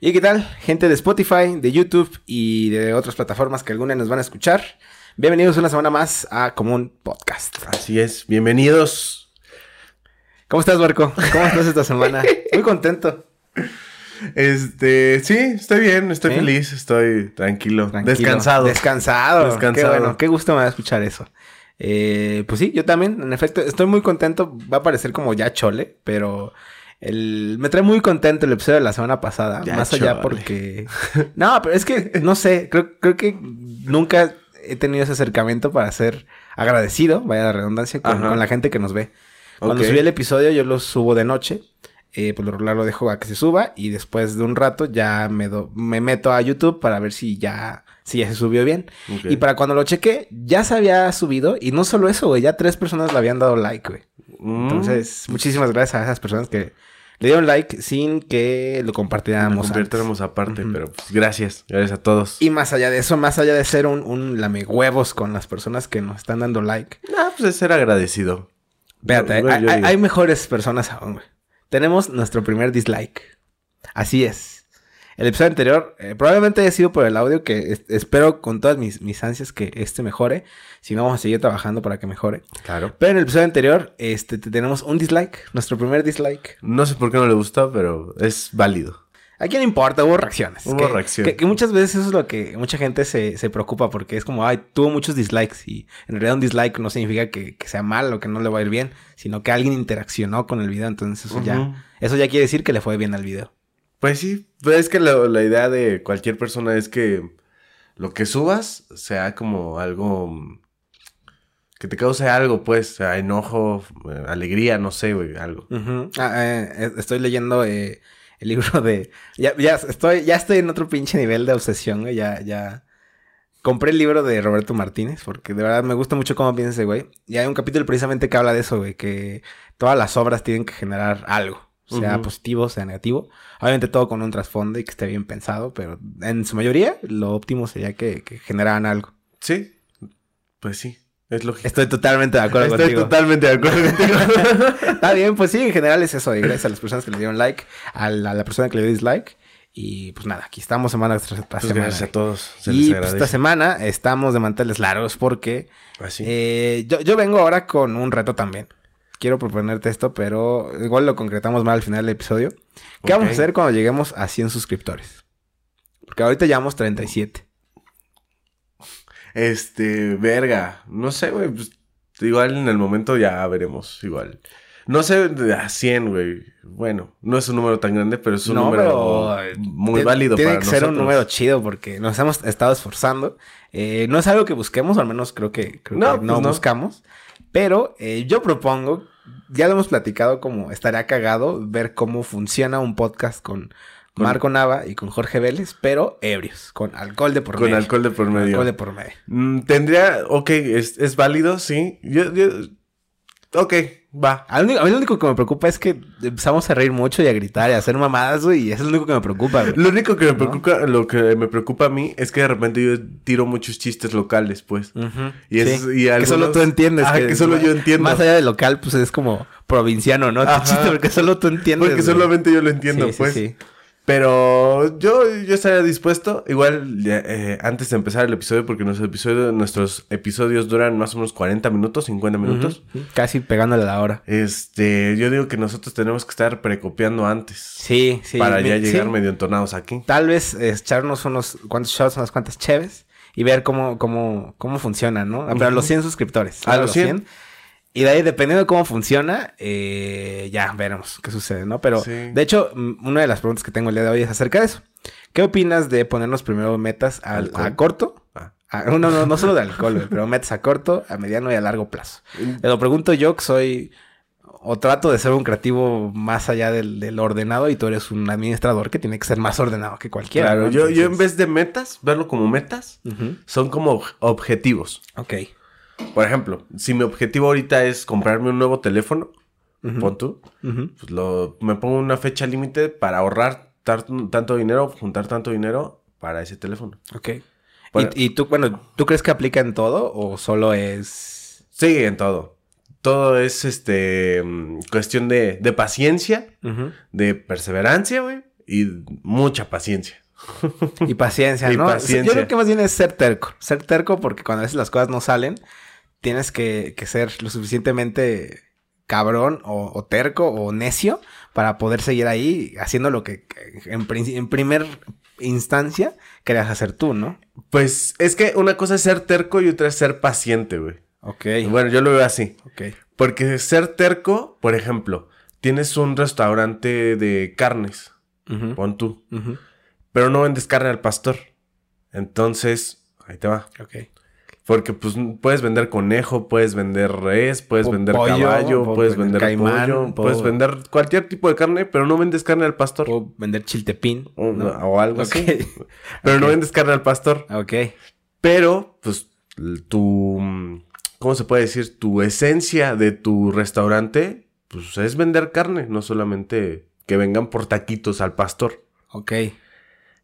¿Y qué tal? Gente de Spotify, de YouTube y de otras plataformas que alguna nos van a escuchar. Bienvenidos una semana más a Común Podcast. Así es, bienvenidos. ¿Cómo estás, Marco? ¿Cómo estás esta semana? Muy contento. Este, sí, estoy bien, estoy feliz, estoy tranquilo, Tranquilo. descansado. Descansado. Descansado. Qué bueno, qué gusto me da escuchar eso. Eh, pues sí, yo también, en efecto, estoy muy contento. Va a parecer como ya chole, pero el... me trae muy contento el episodio de la semana pasada. Ya más allá porque... No, pero es que, no sé, creo, creo que nunca he tenido ese acercamiento para ser agradecido, vaya la redundancia, con, la gente que nos ve. Cuando subí el episodio, yo lo subo de noche. Eh, por lo regular lo dejo a que se suba y después de un rato ya me, do- me meto a YouTube para ver si ya, si ya se subió bien. Y para cuando lo chequé, ya se había subido y no solo eso, güey, ya tres personas le habían dado like, güey. Mm, Entonces, muchísimas gracias a esas personas que le dieron like sin que lo lo compartiéramos. antes. aparte, pero pues gracias, gracias a todos. Y más allá de eso, más allá de ser un, un lame huevos con las personas que nos están dando like. Ah, pues es ser agradecido. Yo- hay, yo hay- digo. hay mejores personas aún, güey. Tenemos nuestro primer dislike. Así es. El episodio anterior eh, probablemente haya sido por el audio que es- espero con todas mis, mis ansias que este mejore. Si no, vamos a seguir trabajando para que mejore. Claro. Pero en el episodio anterior este, te- tenemos un dislike. Nuestro primer dislike. No sé por qué no le gustó, pero es válido. ¿A quién importa? Hubo reacciones. Hubo que, reacción. Que, que muchas veces eso es lo que mucha gente se, se preocupa porque es como, ay, tuvo muchos dislikes y en realidad un dislike no significa que, que sea mal o que no le va a ir bien, sino que alguien interaccionó con el video, entonces eso ya, eso ya quiere decir que le fue bien al video. Pues sí, pues es que lo- la idea de cualquier persona es que lo que subas sea como algo mm, que te cause algo, pues, sea, enojo, eh, alegría, no sé, güey, algo. Ah, eh, estoy leyendo eh, el libro de, ya, ya estoy, ya estoy en otro pinche nivel de obsesión, güey, ya, ya. Compré el libro de Roberto Martínez porque de verdad me gusta mucho cómo piensa ese güey. Y hay un capítulo precisamente que habla de eso, güey, que todas las obras tienen que generar algo, sea Ujú. positivo, sea negativo. Obviamente todo con un trasfondo y que esté bien pensado, pero en su mayoría lo óptimo sería que, que generaran algo. Sí, pues sí, es lógico. Estoy totalmente de acuerdo Estoy contigo. totalmente de acuerdo contigo. Está bien, pues sí, en general es eso. Y gracias a las personas que le dieron like, a la, a la persona que le dio dislike. Y pues nada, aquí estamos semana tras Pues semana. gracias a todos. Se les Y pues, esta semana estamos de manteles largos porque Así. eh, yo, yo vengo ahora con un reto también. Quiero proponerte esto, pero igual lo concretamos más al final del episodio. ¿Qué vamos a hacer cuando lleguemos a 100 suscriptores? Porque ahorita llevamos 37. Este, verga. No sé, güey. pues, igual en el momento ya veremos. Igual. No sé, a 100, güey. Bueno, no es un número tan grande, pero es un No, número muy válido Tiene para que ser un nosotros. número chido porque nos hemos estado esforzando. Eh, no es algo que busquemos, al menos creo que, creo No, que pues no, no. buscamos. Pero eh, yo propongo, ya lo hemos platicado, como estaría cagado ver cómo funciona un podcast con Con- Marco Nava y con Jorge Vélez, pero ebrios, con alcohol de por Con medio. alcohol de por medio. Alcohol de por medio. Mm, tendría, ok, es, es válido, sí. Yo, yo, ok, va. A mí, a mí lo único que me preocupa es que empezamos a reír mucho y a gritar y a hacer mamadas, güey, y eso es lo único que me preocupa, güey. Lo único que me preocupa, lo que me preocupa a mí es que de repente yo tiro muchos chistes locales, pues. Y es- Sí, y que solo tú entiendes. Ah, que solo yo entiendo. Más allá de local, pues es como provinciano, ¿no? Chiste, porque solo tú entiendes. Porque güey. solamente yo lo entiendo, Sí, sí, pues. sí. Pero yo, yo estaría dispuesto, igual eh, antes de empezar el episodio, porque nuestro episodio, nuestros episodios duran más o menos 40 minutos, 50 minutos. Casi pegándole a la hora. Este, yo digo que nosotros tenemos que estar precopiando antes. Sí, sí. para ya llegar sí. medio entonados aquí. Tal vez eh, echarnos unos cuantos shots, unas cuantas cheves y ver cómo, cómo, cómo funciona, ¿no? Pero a los 100 suscriptores. A los 100. Y de ahí, dependiendo de cómo funciona, eh, ya veremos qué sucede, ¿no? Pero, Sí. de hecho, una de las preguntas que tengo el día de hoy es acerca de eso. ¿Qué opinas de ponernos primero metas al- a corto? Ah. A- no, no, no solo de alcohol, pero metas a corto, a mediano y a largo plazo. Te lo pregunto yo, que soy... O trato de ser un creativo más allá del, del ordenado y tú eres un administrador que tiene que ser más ordenado que cualquiera. Claro, ¿no? yo, yo en vez de metas, verlo como metas, son como ob- objetivos. Ok. Por ejemplo, si mi objetivo ahorita es comprarme un nuevo teléfono, Ujú. pon tú, pues lo, me pongo una fecha límite para ahorrar tar- tanto dinero, juntar tanto dinero para ese teléfono. Ok. Bueno. ¿Y, y tú, bueno, ¿tú crees que aplica en todo o solo es...? Sí, en todo. Todo es este mm, cuestión de, de paciencia, de perseverancia, güey. y mucha paciencia. Y paciencia, Y ¿no? paciencia. Yo creo que más bien es ser terco. Ser terco porque cuando a veces las cosas no salen, tienes que, que ser lo suficientemente cabrón o, o terco o necio para poder seguir ahí haciendo lo que en, en primer instancia querías hacer tú, ¿no? Pues es que una cosa es ser terco y otra es ser paciente, güey. Ok. Bueno, yo lo veo así. Ok. Porque ser terco, por ejemplo, tienes un restaurante de carnes, Ujú, pon tú, pero no vendes carne al pastor. Entonces, ahí te va. Ok. Porque pues puedes vender conejo, puedes vender res, puedes vender pollo, caballo, puedes vender caimán, pollo, puedes vender cualquier tipo de carne, pero no vendes carne al pastor. Puedo vender chiltepín. O, ¿no? o algo así. Pero no vendes carne al pastor. Ok. Pero, pues, tu. ¿Cómo se puede decir? Tu esencia de tu restaurante, pues es vender carne, no solamente que vengan por taquitos al pastor. Ok.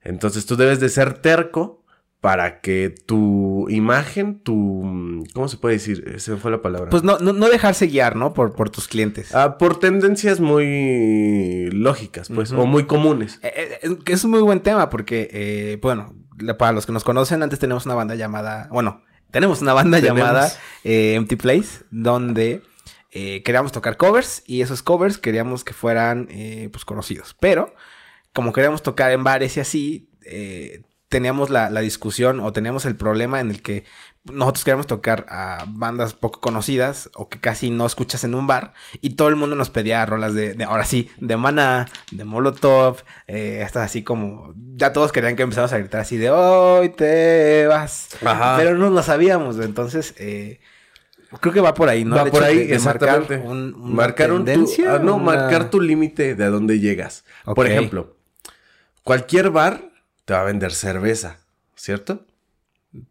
Entonces tú debes de ser terco para que tu imagen, tu. ¿Cómo se puede decir? Esa fue la palabra. Pues no, no, no dejarse guiar, ¿no? Por, por tus clientes. Ah, por tendencias muy lógicas, pues, o muy comunes. Eh, eh, es un muy buen tema porque, eh, bueno, para los que nos conocen, antes tenemos una banda llamada, bueno, tenemos una banda Tenemos. llamada eh, Empty Place, donde queríamos tocar covers y esos covers queríamos que fueran, eh, pues, conocidos. Pero, como queríamos tocar en bares y así, eh, teníamos la, la discusión o teníamos el problema en el que nosotros queríamos tocar a bandas poco conocidas o que casi no escuchas en un bar y todo el mundo nos pedía rolas de, de- ahora sí, de Maná, de Molotov, eh, estas así como, ya todos querían que empezáramos a gritar así de hoy te vas, Ajá. pero no lo sabíamos, entonces eh, creo que va por ahí, ¿no? Va por ahí, de- de exactamente. Marcar, un, una marcar un tu- tendencia, ah, no, una- marcar tu límite de a dónde llegas. Por ejemplo, cualquier bar te va a vender cerveza, ¿cierto?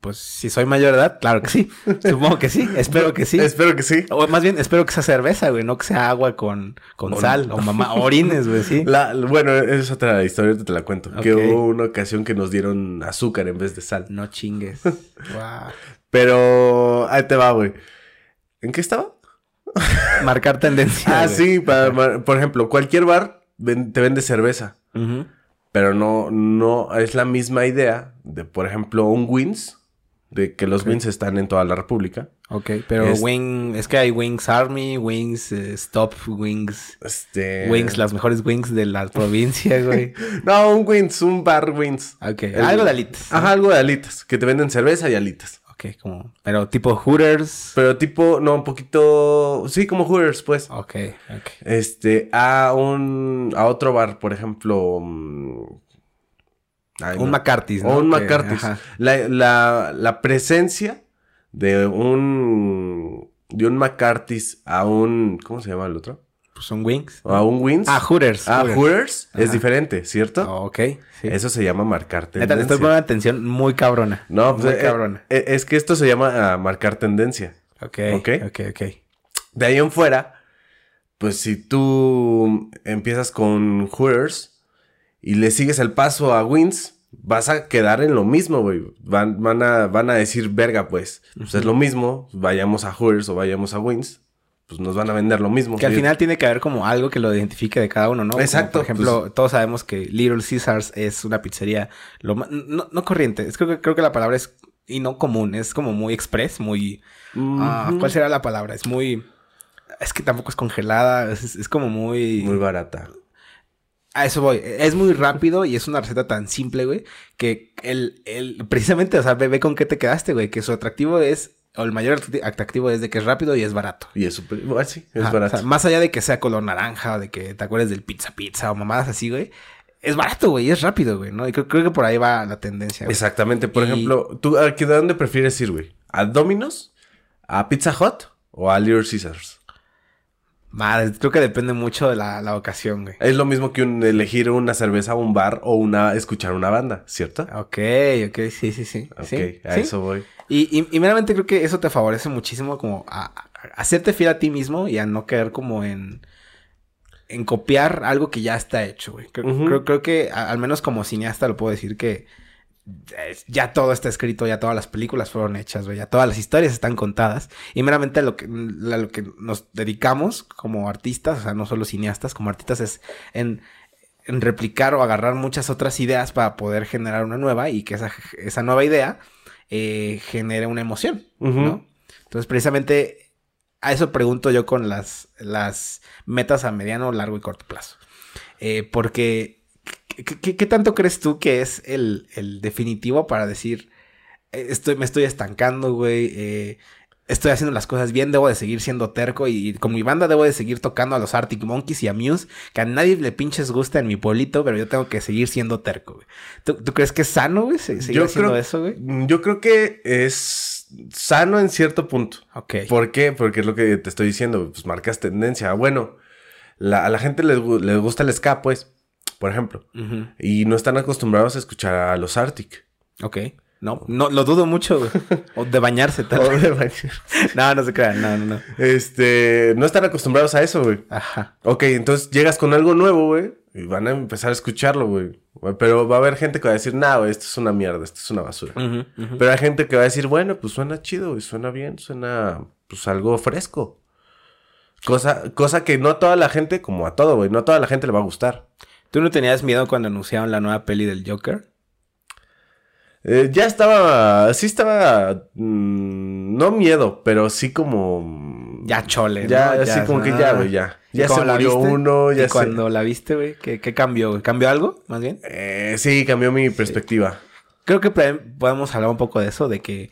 Pues si soy mayor de edad, claro que sí, supongo que sí, espero que sí. Espero que sí. O más bien, espero que sea cerveza, güey, no que sea agua con, con sal o mamá, orines, güey, sí. La- bueno, es otra historia, te la cuento. Que hubo una ocasión que nos dieron azúcar en vez de sal. No chingues. Pero ahí te va, güey. ¿En qué estaba? Marcar tendencia. Ah, güey. sí, para- por ejemplo, cualquier bar te vende cerveza. Pero no, no es la misma idea de, por ejemplo, un Wins, de que los Ok. Wins están en toda la República. Ok, pero Es- Wing, es que hay Wings Army, Wings eh, Stop, Wings, Este. Wings, las mejores Wings de la provincia, güey. No, un Wins, un bar Wins. Ok, El- algo de alitas. Ajá, algo de alitas, que te venden cerveza y alitas. Ok, como, pero tipo Hooters. Pero tipo, no, un poquito. Sí, como Hooters, pues. Ok, ok. Este, a un. A otro bar, por ejemplo. mm, ay, Un no. McCarthy's, ¿no? O un Que- McCarthy's. La, la, la presencia de un. De un McCarthy's a un. ¿Cómo se llama el otro? Pues son Wings. A un Wins. Ah, Hooters. a Hooters. Hooters es diferente, ¿cierto? Ok, sí. Eso se llama marcar tendencia. estoy poniendo atención muy cabrona. No, pues muy eh, cabrona. eh, es que esto se llama ah, marcar tendencia. Ok, ok. ok, ok. De ahí en fuera, pues si tú empiezas con Hooters y le sigues el paso a Wins, vas a quedar en lo mismo, güey. Van, van, a, van a decir, verga, pues, pues es lo mismo, vayamos a Hooters o vayamos a Wins, pues nos van a vender lo mismo. Que al final tiene que haber como algo que lo identifique de cada uno, ¿no? Como, Exacto, por ejemplo, pues- todos sabemos que Little Caesars es una pizzería lo no, no corriente, es, creo, que, creo que la palabra es y no común, es como muy express, muy Ujú. ¿cuál será la palabra? Es muy es que tampoco es congelada, es, es como muy Muy barata. a eso voy. Es muy rápido y es una receta tan simple, güey, que el, el, precisamente, o sea, ve, ve con qué te quedaste, güey, que su atractivo es, o el mayor atracti- atractivo es de que es rápido y es barato. Y es súper... bueno, sí, es Ajá, barato. o sea, más allá de que sea color naranja o de que te acuerdes del pizza pizza o mamadas así, güey, es barato, güey, y es rápido, güey, ¿no? Y creo, creo que por ahí va la tendencia. güey. Exactamente. Por Y- ejemplo, ¿tú a qué- de dónde prefieres ir, güey? ¿A Domino's? ¿A Pizza Hut? ¿O a Little Caesars? Madre, creo que depende mucho de la, la ocasión, güey. Es lo mismo que un- elegir una cerveza, un bar o una escuchar una banda, ¿cierto? Ok, ok, sí, sí, sí. Ok, sí, a sí. eso voy. Y, y, y meramente creo que eso te favorece muchísimo como a, hacerte fiel a ti mismo y a no caer como en, en copiar algo que ya está hecho, güey. Creo, Ujú. creo, creo que a- al menos como cineasta lo puedo decir que ya todo está escrito, ya todas las películas fueron hechas, güey, ya todas las historias están contadas y meramente a lo que, a lo que nos dedicamos como artistas, o sea, no solo cineastas, como artistas es en replicar o agarrar muchas otras ideas para poder generar una nueva y que esa, esa nueva idea eh, genere una emoción. ¿no? Entonces, precisamente a eso pregunto yo con las, las metas a mediano, largo y corto plazo. Eh, porque, ¿qué, qué- qué tanto crees tú que es el, el definitivo para decir, eh, estoy, me estoy estancando, güey? eh, estoy haciendo las cosas bien, debo de seguir siendo terco y, con mi banda debo de seguir tocando a los Arctic Monkeys y a Muse, que a nadie le pinches gusta en mi pueblito, pero yo tengo que seguir siendo terco, güey. ¿Tú, tú crees que es sano, güey, se- seguir Yo haciendo creo- eso, güey? Yo creo que es sano en cierto punto. Ok. ¿Por qué? Porque es lo que te estoy diciendo, pues marcas tendencia. Bueno, la- a la gente les, gu- les gusta el ska, pues, por ejemplo. Y no están acostumbrados a escuchar a los Arctic. Ok. No, no, lo dudo mucho, güey. O de bañarse, tal O de bañar. No, no se crean, no, no, no. este, no están acostumbrados a eso, güey. Ajá. Ok, entonces llegas con algo nuevo, güey, y van a empezar a escucharlo, güey. Pero va a haber gente que va a decir, no, güey, esto es una mierda, esto es una basura. Pero hay gente que va a decir, bueno, pues suena chido, güey, suena bien, suena, pues algo fresco. Cosa, cosa que no a toda la gente, como a todo, güey, no a toda la gente le va a gustar. ¿Tú no tenías miedo cuando anunciaron la nueva peli del Joker? Eh, ya estaba, sí estaba, mm, no miedo, pero sí como... Ya chole, Ya, ¿no? así como que ya, güey, ya. ¿Y Ya se murió viste? uno, ya ¿Y se- cuando la viste, güey? ¿qué, qué cambió? ¿Cambió algo, más bien? Eh, sí, cambió mi perspectiva. Creo que podemos hablar un poco de eso, de que...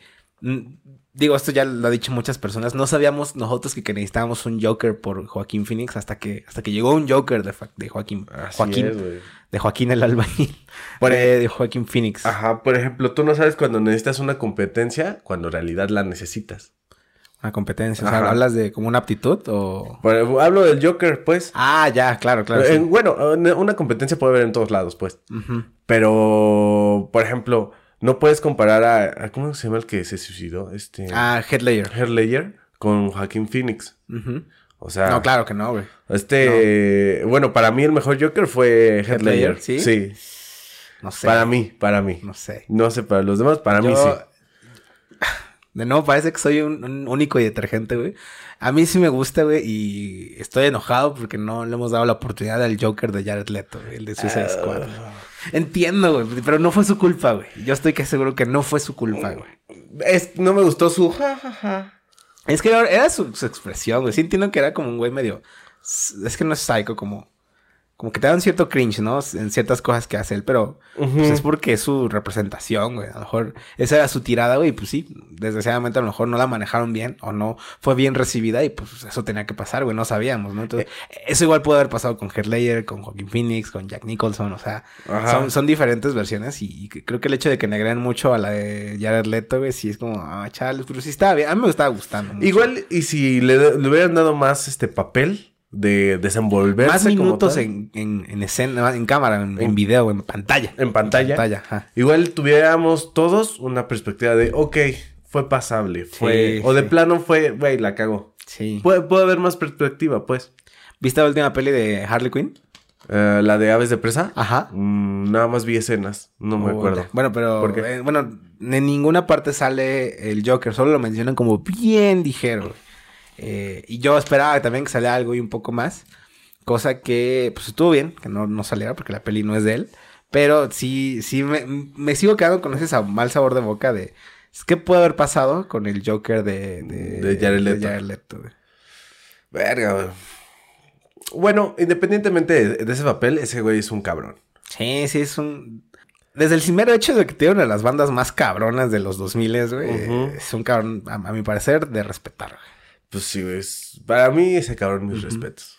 Digo, esto ya lo ha dicho muchas personas. No sabíamos nosotros que, que necesitábamos un Joker por Joaquín Phoenix hasta que, hasta que llegó un Joker de, de Joaquín. Así Joaquín. es, de Joaquín el albañil. Por- de, de Joaquín Phoenix. Ajá, por ejemplo, tú no sabes cuando necesitas una competencia, cuando en realidad la necesitas. Una competencia. O sea, Ajá. ¿hablas de como una aptitud o...? Por- hablo del Joker, pues. Ah, ya, claro, claro. Eh, sí. Bueno, una competencia puede haber en todos lados, pues. Pero, por ejemplo, no puedes comparar a, a- ¿cómo se llama el que se suicidó? Este Ah, Headlayer. Heath Ledger con Joaquín Phoenix. O sea, No, claro que no, güey. este, bueno, para mí el mejor Joker fue. Ledger, ¿sí? Sí. No sé. Para mí, para mí. No sé. No sé, para los demás, para mí sí. De nuevo, parece que soy un, un único y detergente, güey. A mí sí me gusta, güey, y estoy enojado porque no le hemos dado la oportunidad al Joker de Jared Leto, güey, el de Suicide Squad. Ah. Entiendo, güey, pero no fue su culpa, güey. Yo estoy que seguro que no fue su culpa, güey. Es, no me gustó su ja, ja, ja. Es que era, era su, su expresión, güey. Sí entiendo que era como un güey medio... Es que no es psycho, como... Como que te da un cierto cringe, ¿no? En ciertas cosas que hace él, pero... Pues es porque es su representación, güey. A lo mejor esa era su tirada, güey. Pues sí, desgraciadamente a lo mejor no la manejaron bien o no fue bien recibida y pues eso tenía que pasar, güey. No sabíamos, ¿no? Entonces, eso igual pudo haber pasado con Ledger, con Joaquin Phoenix, con Jack Nicholson. O sea, son, son diferentes versiones y, y creo que el hecho de que negren mucho a la de Jared Leto, güey, sí es como, ah, chales, pero sí estaba bien. A mí me estaba gustando. mucho. Igual, y si le, le hubieran dado más este papel de desenvolverse Más como minutos tal, en, en, en escena, en cámara, en, video, en pantalla. en pantalla, Pantalla, ajá. igual tuviéramos todos una perspectiva de, ok, fue pasable, fue, Sí, o de sí. plano fue, güey, la cagó. Sí. Puede, puede haber más perspectiva, pues. ¿Viste la última peli de Harley Quinn? Eh, la de Aves de Presa, Ajá. mm, nada más vi escenas, no me Oh, acuerdo. Bueno, pero ¿Por qué? eh, bueno, en ninguna parte sale el Joker, solo lo mencionan como bien ligero. Eh, y yo esperaba también que saliera algo y un poco más. Cosa que pues estuvo bien, que no, no saliera porque la peli no es de él. Pero sí, sí me, me sigo quedando con ese sab- mal sabor de boca de ¿qué puede haber pasado con el Joker de, de, De Jared Leto. Leto, güey? Verga, güey. Bueno, independientemente de, ese papel, ese güey es un cabrón. Sí, sí, es un. Desde el primero hecho de que tiene una de las bandas más cabronas de los 2000, güey. Ujú. Es un cabrón, a, a mi parecer, de respetar, güey. Pues sí, es- Para mí, ese cabrón, mis respetos.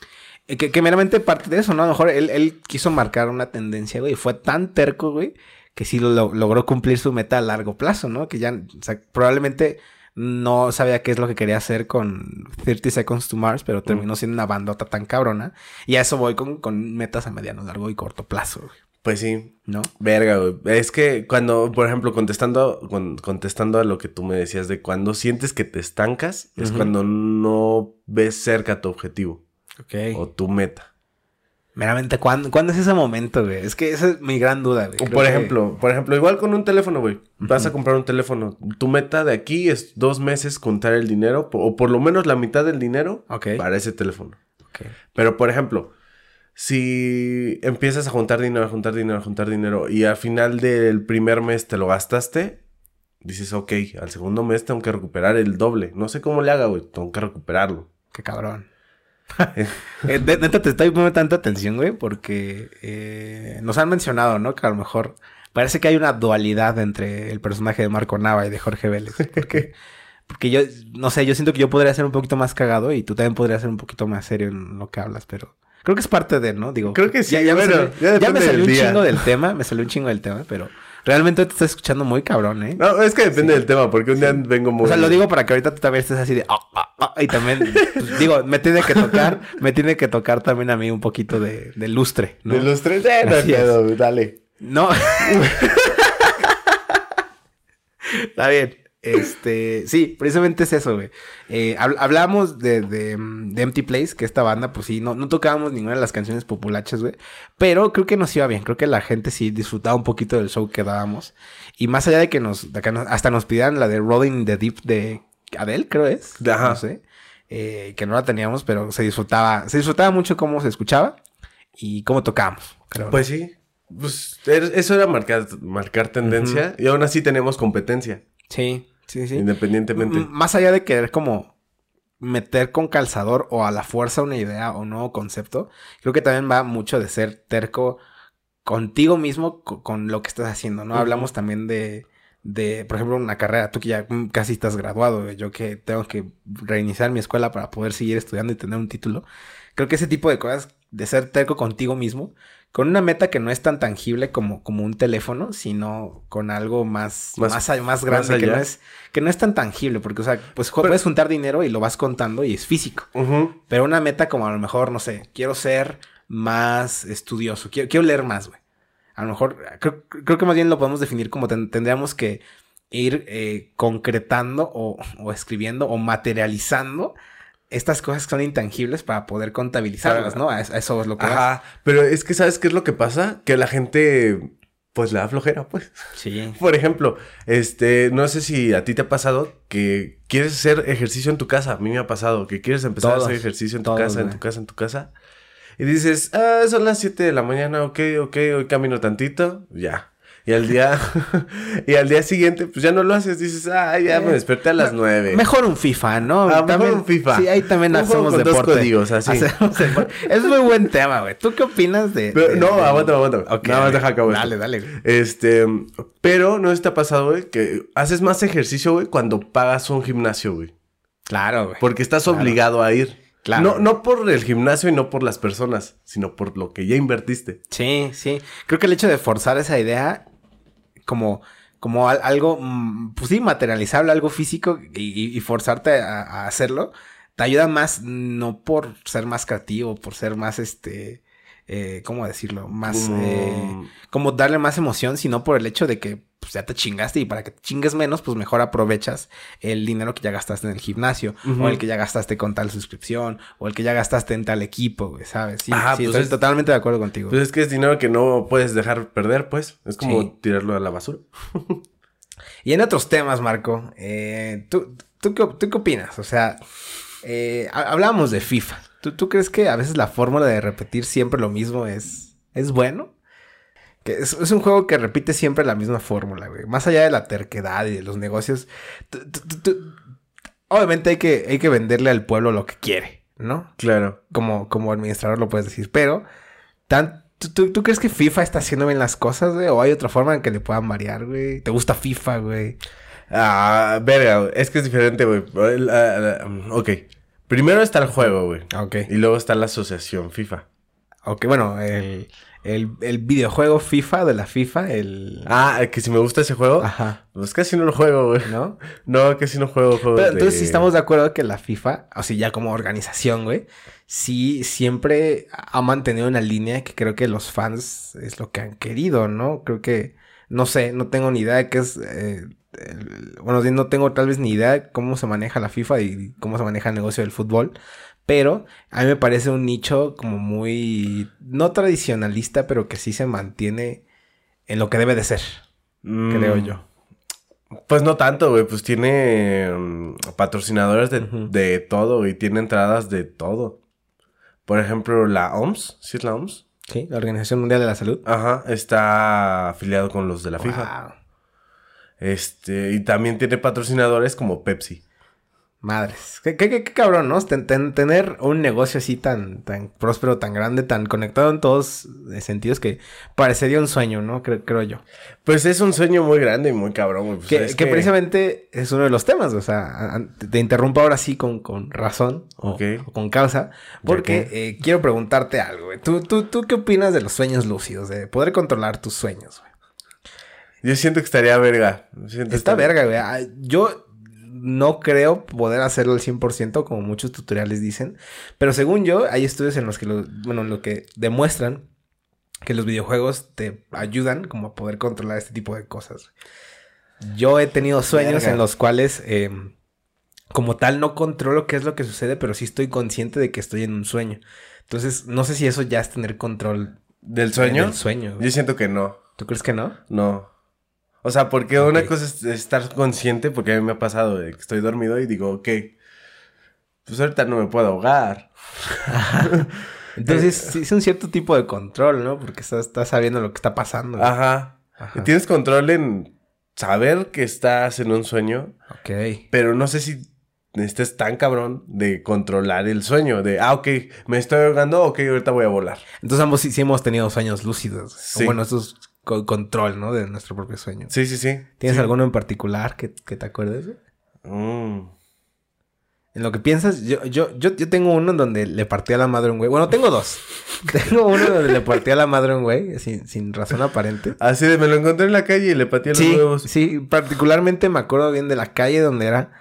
Y Que, que meramente parte de eso, ¿no? A lo mejor él, él quiso marcar una tendencia, güey. y Fue tan terco, güey, que sí lo, lo- logró cumplir su meta a largo plazo, ¿no? Que ya, o sea, probablemente no sabía qué es lo que quería hacer con 30 Seconds to Mars, pero terminó siendo una bandota tan cabrona. Y a eso voy con, con metas a mediano, largo y corto plazo, güey. Pues sí. ¿No? Verga, güey. Es que cuando, por ejemplo, contestando, con- contestando a lo que tú me decías de cuando sientes que te estancas, es cuando no ves cerca tu objetivo Ok. o tu meta. Meramente, ¿cuándo, ¿cuándo es ese momento, güey? Es que esa es mi gran duda, güey. Creo por que- ejemplo, por ejemplo, igual con un teléfono, güey. Vas a comprar un teléfono. Tu meta de aquí es dos meses contar el dinero, o por lo menos la mitad del dinero para ese teléfono. Ok. Pero, por ejemplo, si empiezas a juntar dinero, a juntar dinero, a juntar dinero y al final del primer mes te lo gastaste, dices, ok, al segundo mes tengo que recuperar el doble. No sé cómo le haga, güey, tengo que recuperarlo. Qué cabrón. Eh, de- neta, te estoy poniendo tanta atención, güey, porque eh, nos han mencionado, ¿no? Que a lo mejor parece que hay una dualidad entre el personaje de Marco Nava y de Jorge Vélez. Porque, porque yo, no sé, yo siento que yo podría ser un poquito más cagado y tú también podrías ser un poquito más serio en lo que hablas, pero creo que es parte de, ¿no? Digo, Creo que sí, Ya, ya me salió, ya me salió un día. chingo del tema, me salió un chingo del tema, pero realmente te estoy escuchando muy cabrón, ¿eh? No, es que depende del tema, porque un día vengo muy... O sea, lo digo para que ahorita tú también estés así de... "Ah, ah, ah", y también, pues, digo, me tiene que tocar, me tiene que tocar también a mí un poquito de, de lustre, ¿no? De eh, no dale. No. Está bien. Este, sí, precisamente es eso, güey. Eh, hab- hablábamos de, de, de Empty Place, que esta banda, pues sí, no, no tocábamos ninguna de las canciones populaches, güey. Pero creo que nos iba bien. Creo que la gente sí disfrutaba un poquito del show que dábamos. Y más allá de que nos, de que nos- hasta nos pidieran la de Rolling the Deep de Adele, creo es. Ajá. No sé. eh, que no la teníamos, pero se disfrutaba, se disfrutaba mucho cómo se escuchaba y cómo tocábamos, creo. Pues sí. Pues er- eso era marcar, marcar tendencia y aún así tenemos competencia, sí, sí, sí. independientemente. M- Más allá de querer como meter con calzador o a la fuerza una idea o un nuevo concepto, creo que también va mucho de ser terco contigo mismo co- con lo que estás haciendo, ¿no? Hablamos también de, de, por ejemplo, una carrera, tú que ya casi estás graduado, yo que tengo que reiniciar mi escuela para poder seguir estudiando y tener un título. Creo que ese tipo de cosas, de ser terco contigo mismo, con una meta que no es tan tangible como, como un teléfono, sino con algo más, Más- más, grande, que no, es, que no es tan tangible, porque, o sea, pues puedes juntar dinero y lo vas contando y es físico. Pero una meta como a lo mejor, no sé, quiero ser más estudioso, quiero, quiero leer más, güey. A lo mejor, creo, creo que más bien lo podemos definir como ten- tendríamos que ir eh, concretando o, o escribiendo o materializando estas cosas que son intangibles para poder contabilizarlas, ¿no? A, eso- es lo que vas. Ajá, pero es que ¿sabes qué es lo que pasa? Que la gente pues le da flojera, pues. Sí. Por ejemplo, este, no sé si a ti te ha pasado que quieres hacer ejercicio en tu casa. A mí me ha pasado que quieres empezar Todos, a hacer ejercicio en tu todos, casa, en tu casa, en tu casa. Y dices, ah, son las 7 de la mañana, ok, ok, hoy camino tantito, ya. Y al día, y al día siguiente, pues ya no lo haces, dices, ah, ya me Eh, desperté a las 9. Mejor un FIFA, ¿no? Ah, mejor un FIFA. Sí, ahí también Un hacemos con dos deporte. códigos, así. Hacemos deporte. Es muy buen tema, güey. ¿Tú qué opinas de...? Pero, de- no, de- aguanta, aguanta. Ok, Nada más deja acabo esto. Dale, dale. güey. Este, pero no ha pasado, güey, que haces más ejercicio, güey, cuando pagas un gimnasio, güey. Claro, güey. Porque estás Claro. obligado a ir. Claro. No, no por el gimnasio y no por las personas, sino por lo que ya invertiste. Sí, sí. Creo que el hecho de forzar esa idea como, como al- algo, mm, pues sí, materializable, algo físico y, y- y forzarte a, a hacerlo, te ayuda más, no por ser más creativo, por ser más, este, eh, ¿cómo decirlo? Más, Como- eh, como darle más emoción, sino por el hecho de que pues, ya te chingaste y para que te chingues menos, pues mejor aprovechas el dinero que ya gastaste en el gimnasio, o el que ya gastaste con tal suscripción, o el que ya gastaste en tal equipo, güey, ¿sabes? Sí, Ajá, sí, pues estoy es- totalmente de acuerdo contigo. Pues es que es dinero que no puedes dejar perder, pues. Es como Sí. tirarlo a la basura. Y en otros temas, Marco, eh, ¿tú, tú, qué, tú qué opinas? O sea, eh, ha- hablábamos de FIFA. ¿Tú, ¿Tú crees que a veces la fórmula de repetir siempre lo mismo es, es bueno? Que es, es un juego que repite siempre la misma fórmula, güey. Más allá de la terquedad y de los negocios. obviamente hay que, hay que venderle al pueblo lo que quiere, ¿no? Claro. Como, como administrador lo puedes decir. Pero, tan, ¿tú, tú, tú crees que FIFA está haciendo bien las cosas, güey? ¿O hay otra forma en que le puedan variar, güey? ¿Te gusta FIFA, güey? Ah, verga, es que es diferente, güey. El, ah, ah, ok. Primero está el juego, güey. Ok. Y luego está la asociación FIFA. Ok, bueno, el, el, el videojuego FIFA de la FIFA, el... Ah, que si me gusta ese juego, Ajá, pues casi no lo juego, güey. ¿no? No, casi no juego juegos Pero entonces de- sí estamos de acuerdo que la FIFA, o sea, ya como organización, güey, sí siempre ha mantenido una línea que creo que los fans es lo que han querido, ¿no? Creo que, no sé, no tengo ni idea de qué es... eh, el- bueno, no tengo tal vez ni idea de cómo se maneja la FIFA y cómo se maneja el negocio del fútbol. Pero a mí me parece un nicho como muy... No tradicionalista, pero que sí se mantiene en lo que debe de ser, Mm, creo yo. Pues no tanto, güey. Pues tiene mm, patrocinadores de, de todo y tiene entradas de todo. Por ejemplo, la OMS, ¿sí es la OMS? Sí, la Organización Mundial de la Salud. Ajá, está afiliado con los de la FIFA. Wow. Este, y también tiene patrocinadores como Pepsi. Madres. Qué, qué- qué- qué cabrón, ¿no? Ten- ten- tener un negocio así tan, tan próspero, tan grande, tan conectado en todos sentidos que parecería un sueño, ¿no? Creo, creo yo. Pues es un sueño muy grande y muy cabrón, güey. Pues que, es que precisamente es uno de los temas, o sea, te interrumpo ahora sí con, con razón o, con causa, porque eh, quiero preguntarte algo, güey. ¿Tú, tú, ¿Tú qué opinas de los sueños lúcidos, de poder controlar tus sueños, güey? Yo siento que estaría verga. Siento Está verga, güey. Ah, Yo no creo poder hacerlo al 100% como muchos tutoriales dicen. Pero según yo, hay estudios en los que, lo, bueno, en lo que demuestran que los videojuegos te ayudan como a poder controlar este tipo de cosas. Yo he tenido sueños Verga. en los cuales, eh, como tal, no controlo qué es lo que sucede, pero sí estoy consciente de que estoy en un sueño. Entonces, no sé si eso ya es tener control ¿Del sueño? del sueño. güey. Yo siento que no. ¿Tú crees que no? No. O sea, porque una cosa es estar consciente, porque a mí me ha pasado de que estoy dormido y digo, ok, pues ahorita no me puedo ahogar. Entonces, sí es un cierto tipo de control, ¿no? Porque estás, estás sabiendo lo que está pasando. Ajá. Ajá. Tienes control en saber que estás en un sueño, Ok. pero no sé si estés tan cabrón de controlar el sueño. De, ah, ok, me estoy ahogando, ok, ahorita voy a volar. Entonces ambos sí, sí hemos tenido sueños lúcidos. Sí. O bueno, eso es co- control, ¿no? De nuestro propio sueño. Sí, sí, sí. ¿Tienes Sí. alguno en particular que, que te acuerdes? Mm. En lo que piensas, yo, yo, yo, yo tengo uno en donde le partí a la madre a un güey. Bueno, tengo dos. tengo uno donde le partí a la madre a un güey, sin, sin razón aparente. Así de, me lo encontré en la calle y le pateé los Sí, huevos. sí, particularmente me acuerdo bien de la calle donde era,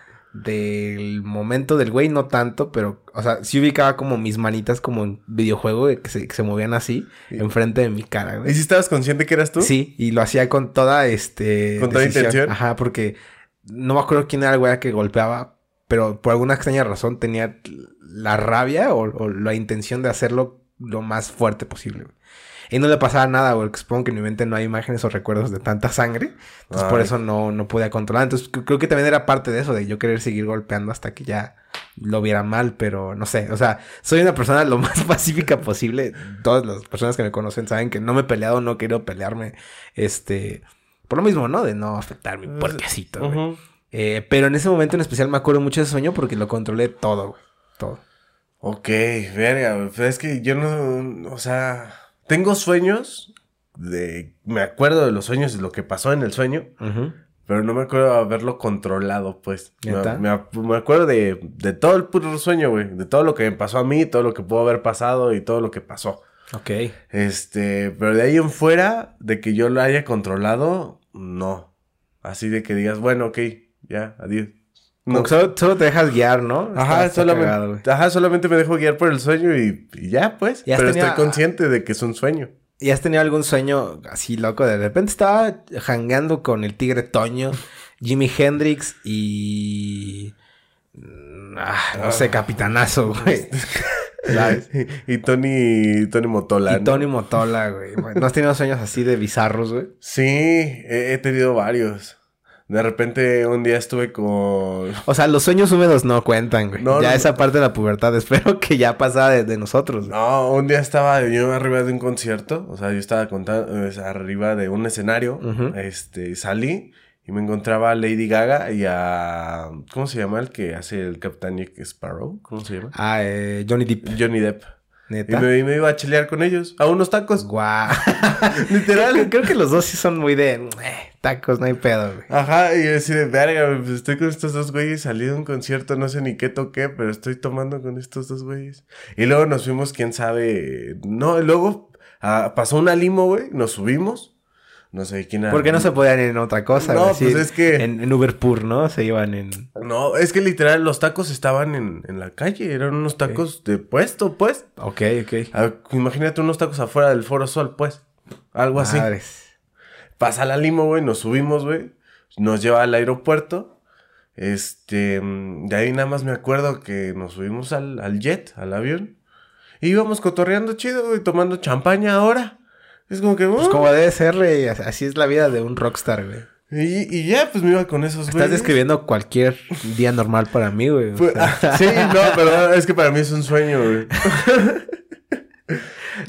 del momento del güey, no tanto, pero, o sea, sí ubicaba como mis manitas como en videojuego, de que se, que se movían así, enfrente de mi cara, güey. ¿Y si estabas consciente que eras tú? Sí, y lo hacía con toda este. ¿Con toda intención? Ajá, porque no me acuerdo quién era el güey que golpeaba, pero por alguna extraña razón tenía la rabia o, o la intención de hacerlo lo más fuerte posible. güey. Y no le pasaba nada, güey, porque supongo que en mi mente no hay imágenes o recuerdos de tanta sangre. Entonces por eso no, no podía controlar. Entonces creo que también era parte de eso, de yo querer seguir golpeando hasta que ya lo viera mal, pero no sé. O sea, soy una persona lo más pacífica posible. Todas las personas que me conocen saben que no me he peleado, no quiero pelearme. Este. Por lo mismo, ¿no? De no afectar mi puerquecito. güey. Eh, pero en ese momento en especial me acuerdo mucho de ese sueño porque lo controlé todo, güey. Todo. Ok, verga, güey. Pero es que yo no, o sea, tengo sueños de, me acuerdo de los sueños y lo que pasó en el sueño, pero no me acuerdo de haberlo controlado, pues. Me, ¿Neta? me, me acuerdo de, de todo el puro sueño, güey, de todo lo que me pasó a mí, todo lo que pudo haber pasado y todo lo que pasó. Ok. Este, pero de ahí en fuera, de que yo lo haya controlado, no. Así de que digas, bueno, ok, ya, adiós. Que solo, solo te dejas guiar, ¿no? Ajá, Está- está solamente, cagado, ajá, solamente me dejo guiar por el sueño y, y ya, pues. ¿Y has Pero tenido- estoy consciente de que es un sueño. ¿Y has tenido algún sueño así loco? De repente estaba jangueando con el tigre Toño, Jimi Hendrix y. ah, no sé, Capitanazo, güey. Y Tony, Tony Motola. Y ¿no? Tony Motola, güey. ¿No has tenido sueños así de bizarros, güey? Sí, he, he tenido varios. De repente un día estuve con... O sea, los sueños húmedos no cuentan, güey. No, ya no. esa parte de la pubertad, espero que ya pasaba de, de nosotros. güey. No, un día estaba yo arriba de un concierto. O sea, yo estaba contando, arriba de un escenario. Este, salí y me encontraba a Lady Gaga y a... ¿Cómo se llama el que hace el Capitán Jack Sparrow? ¿Cómo se llama? Ah, eh, Johnny Depp, Johnny Depp. Y me, y me iba a chelear con ellos. A unos tacos. Guau. Literal. creo, creo que los dos sí son muy de eh, tacos, no hay pedo, güey. Ajá, y yo así de verga, pues estoy con estos dos güeyes, salí de un concierto, no sé ni qué toqué, pero estoy tomando con estos dos güeyes. Y luego nos fuimos, quién sabe, no, luego ah, pasó una limo, güey, nos subimos, no sé quién era. ¿Por qué no se podían ir en otra cosa? No? Así, pues es que- En, en Uberpur, ¿no? Se iban en... No, es que literal los tacos estaban en, en la calle, eran unos tacos de puesto, pues. Ok, ok. Ah, imagínate unos tacos afuera del Foro Sol, pues. Algo así. Madres. Pasa la limo, güey, nos subimos, güey. Nos lleva al aeropuerto. Este, mm, de ahí nada más me acuerdo que nos subimos al, al jet, al avión. Y íbamos cotorreando chido, güey, tomando champaña ahora. Es como que, Pues "Oh". como debe ser, güey. Así es la vida de un rockstar, güey. y, y ya, pues me iba con esos, güey. Estás describiendo cualquier día normal para mí, güey. Pues, sea. sí, no, pero es que para mí es un sueño, güey.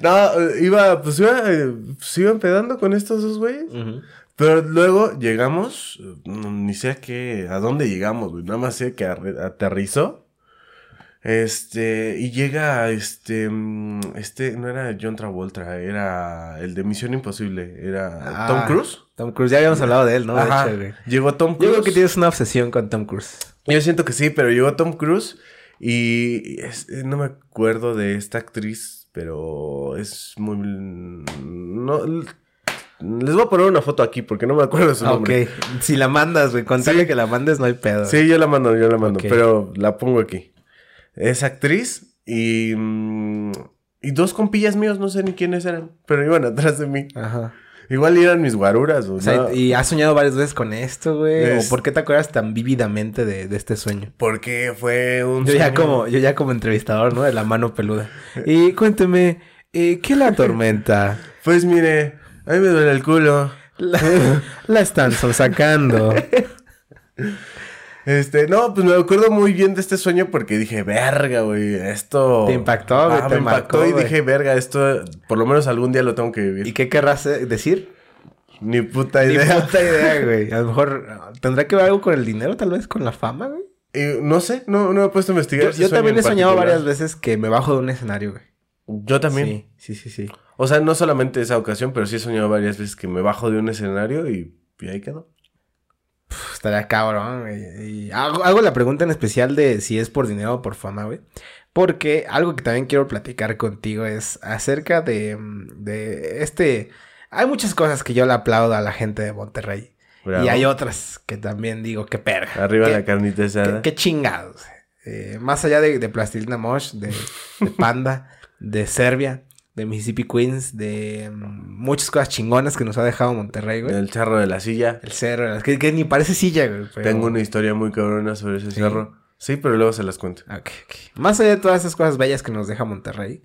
No, iba, pues iba, eh, pues iba empedando con estos dos güeyes. Pero luego llegamos, ni sé a qué, a dónde llegamos, güey. Nada más sé que aterrizó. Este, y llega, este, mm, este, no era John Travolta, era el de Misión Imposible, era Tom Ah, Cruise. Tom Cruise, ya habíamos hablado de él, ¿no? De Ajá. hecho, güey. Llegó Tom Yo Cruise. creo que tienes una obsesión con Tom Cruise. Yo siento que sí, pero llegó Tom Cruise y es- eh, no me acuerdo de esta actriz, pero es muy... No, les voy a poner una foto aquí porque no me acuerdo de su nombre. ok. Si la mandas, güey. Contale Sí. que la mandes, no hay pedo. Sí, yo la mando, yo la mando, pero la pongo aquí. Es actriz y... mm, y dos compillas míos, no sé ni quiénes eran, pero iban atrás de mí. Ajá. Igual eran mis guaruras. O O sea, no, ¿y has soñado varias veces con esto, güey? Es- ¿O por qué te acuerdas tan vívidamente de, de este sueño? Porque fue un... Yo ya sueño- como, yo ya como entrevistador, ¿no? De la mano peluda. Y cuénteme, eh, ¿qué la atormenta? Pues mire, a mí me duele el culo. La, la están sacando. Este, no, pues me acuerdo muy bien de este sueño porque dije, verga, güey, esto... Te impactó, güey, Ah, te me impactó marcó, y güey. dije, verga, esto por lo menos algún día lo tengo que vivir. ¿Y qué querrás eh, decir? Ni puta Ni idea. puta idea, güey. A lo mejor tendrá que ver algo con el dinero, tal vez con la fama, güey. Y no sé, no, no me he puesto a investigar. Yo, también en he soñado varias veces que me bajo de un escenario, güey. Yo también. Sí, sí, sí, sí. O sea, no solamente esa ocasión, pero sí he soñado varias veces que me bajo de un escenario y, y ahí quedo. Pff, Estaría cabrón, güey. Y hago, hago la pregunta en especial de si es por dinero o por fama, güey. Porque algo que también quiero platicar contigo es acerca de, mm, de este... Hay muchas cosas que yo le aplaudo a la gente de Monterrey. Bravo. Y hay otras que también digo, qué perga. Arriba qué, la carnita qué, asada. qué chingados. Eh, más allá de, de Plastilina Mosh, de, de Panda, de Serbia, de Mississippi Queens, de mm, muchas cosas chingonas que nos ha dejado Monterrey, güey. El charro de la silla. El cerro, que, que ni parece silla, güey. pero- Tengo una historia muy cabrona sobre ese Sí. cerro. Sí, pero luego se las cuento. Ok, ok. Más allá de todas esas cosas bellas que nos deja Monterrey.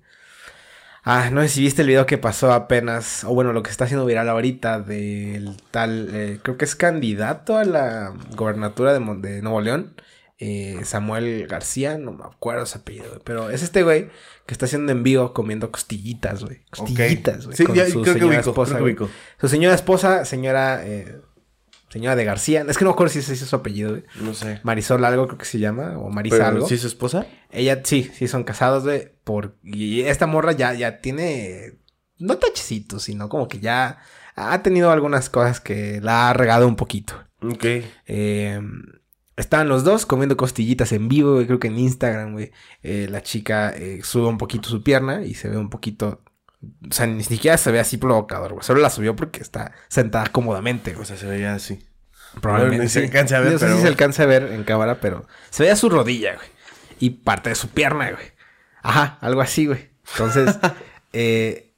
Ah, no sé si viste el video que pasó apenas, o bueno, lo que está haciendo viral ahorita del tal, eh, creo que es candidato a la gobernatura de, Mon- de Nuevo León, eh, Samuel García, no me acuerdo su apellido, güey, pero es este güey que está haciendo en vivo comiendo costillitas, güey. Costillitas, güey. Sí, con ya su creo que señora ubico, esposa, creo que. Su señora esposa, señora, eh, señora de García, es que no me acuerdo si ese es su apellido, güey. No sé. Marisol algo creo que se llama, o Marisa Pero, algo. ¿Sí es su esposa? Ella sí, sí son casados, güey. Por... Y esta morra ya, ya tiene. No tachecitos, sino como que ya ha tenido algunas cosas que la ha regado un poquito. Ok. Eh, estaban los dos comiendo costillitas en vivo, güey. Creo que en Instagram, güey. Eh, la chica eh, sube un poquito su pierna y se ve un poquito. O sea, ni siquiera se ve así provocador, güey. Solo la subió porque está sentada cómodamente, O güey. sea, se veía así. Probablemente. ni se sí. alcance a ver, No sé pero- si se alcanza a ver en cámara, pero se veía su rodilla, güey. Y parte de su pierna, güey. Ajá, algo así, güey. Entonces, eh,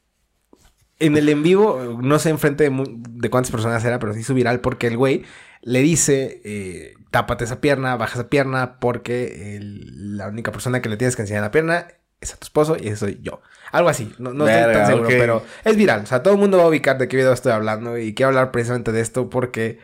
en el en vivo, no sé enfrente de, cuántas personas era, pero se hizo viral porque el güey le dice, eh, tápate esa pierna, baja esa pierna, porque el- la única persona que le tienes que enseñar la pierna es a tu esposo y ese soy yo. Algo así, no, no estoy tan seguro, pero es viral. O sea, todo el mundo va a ubicar de qué video estoy hablando y quiero hablar precisamente de esto porque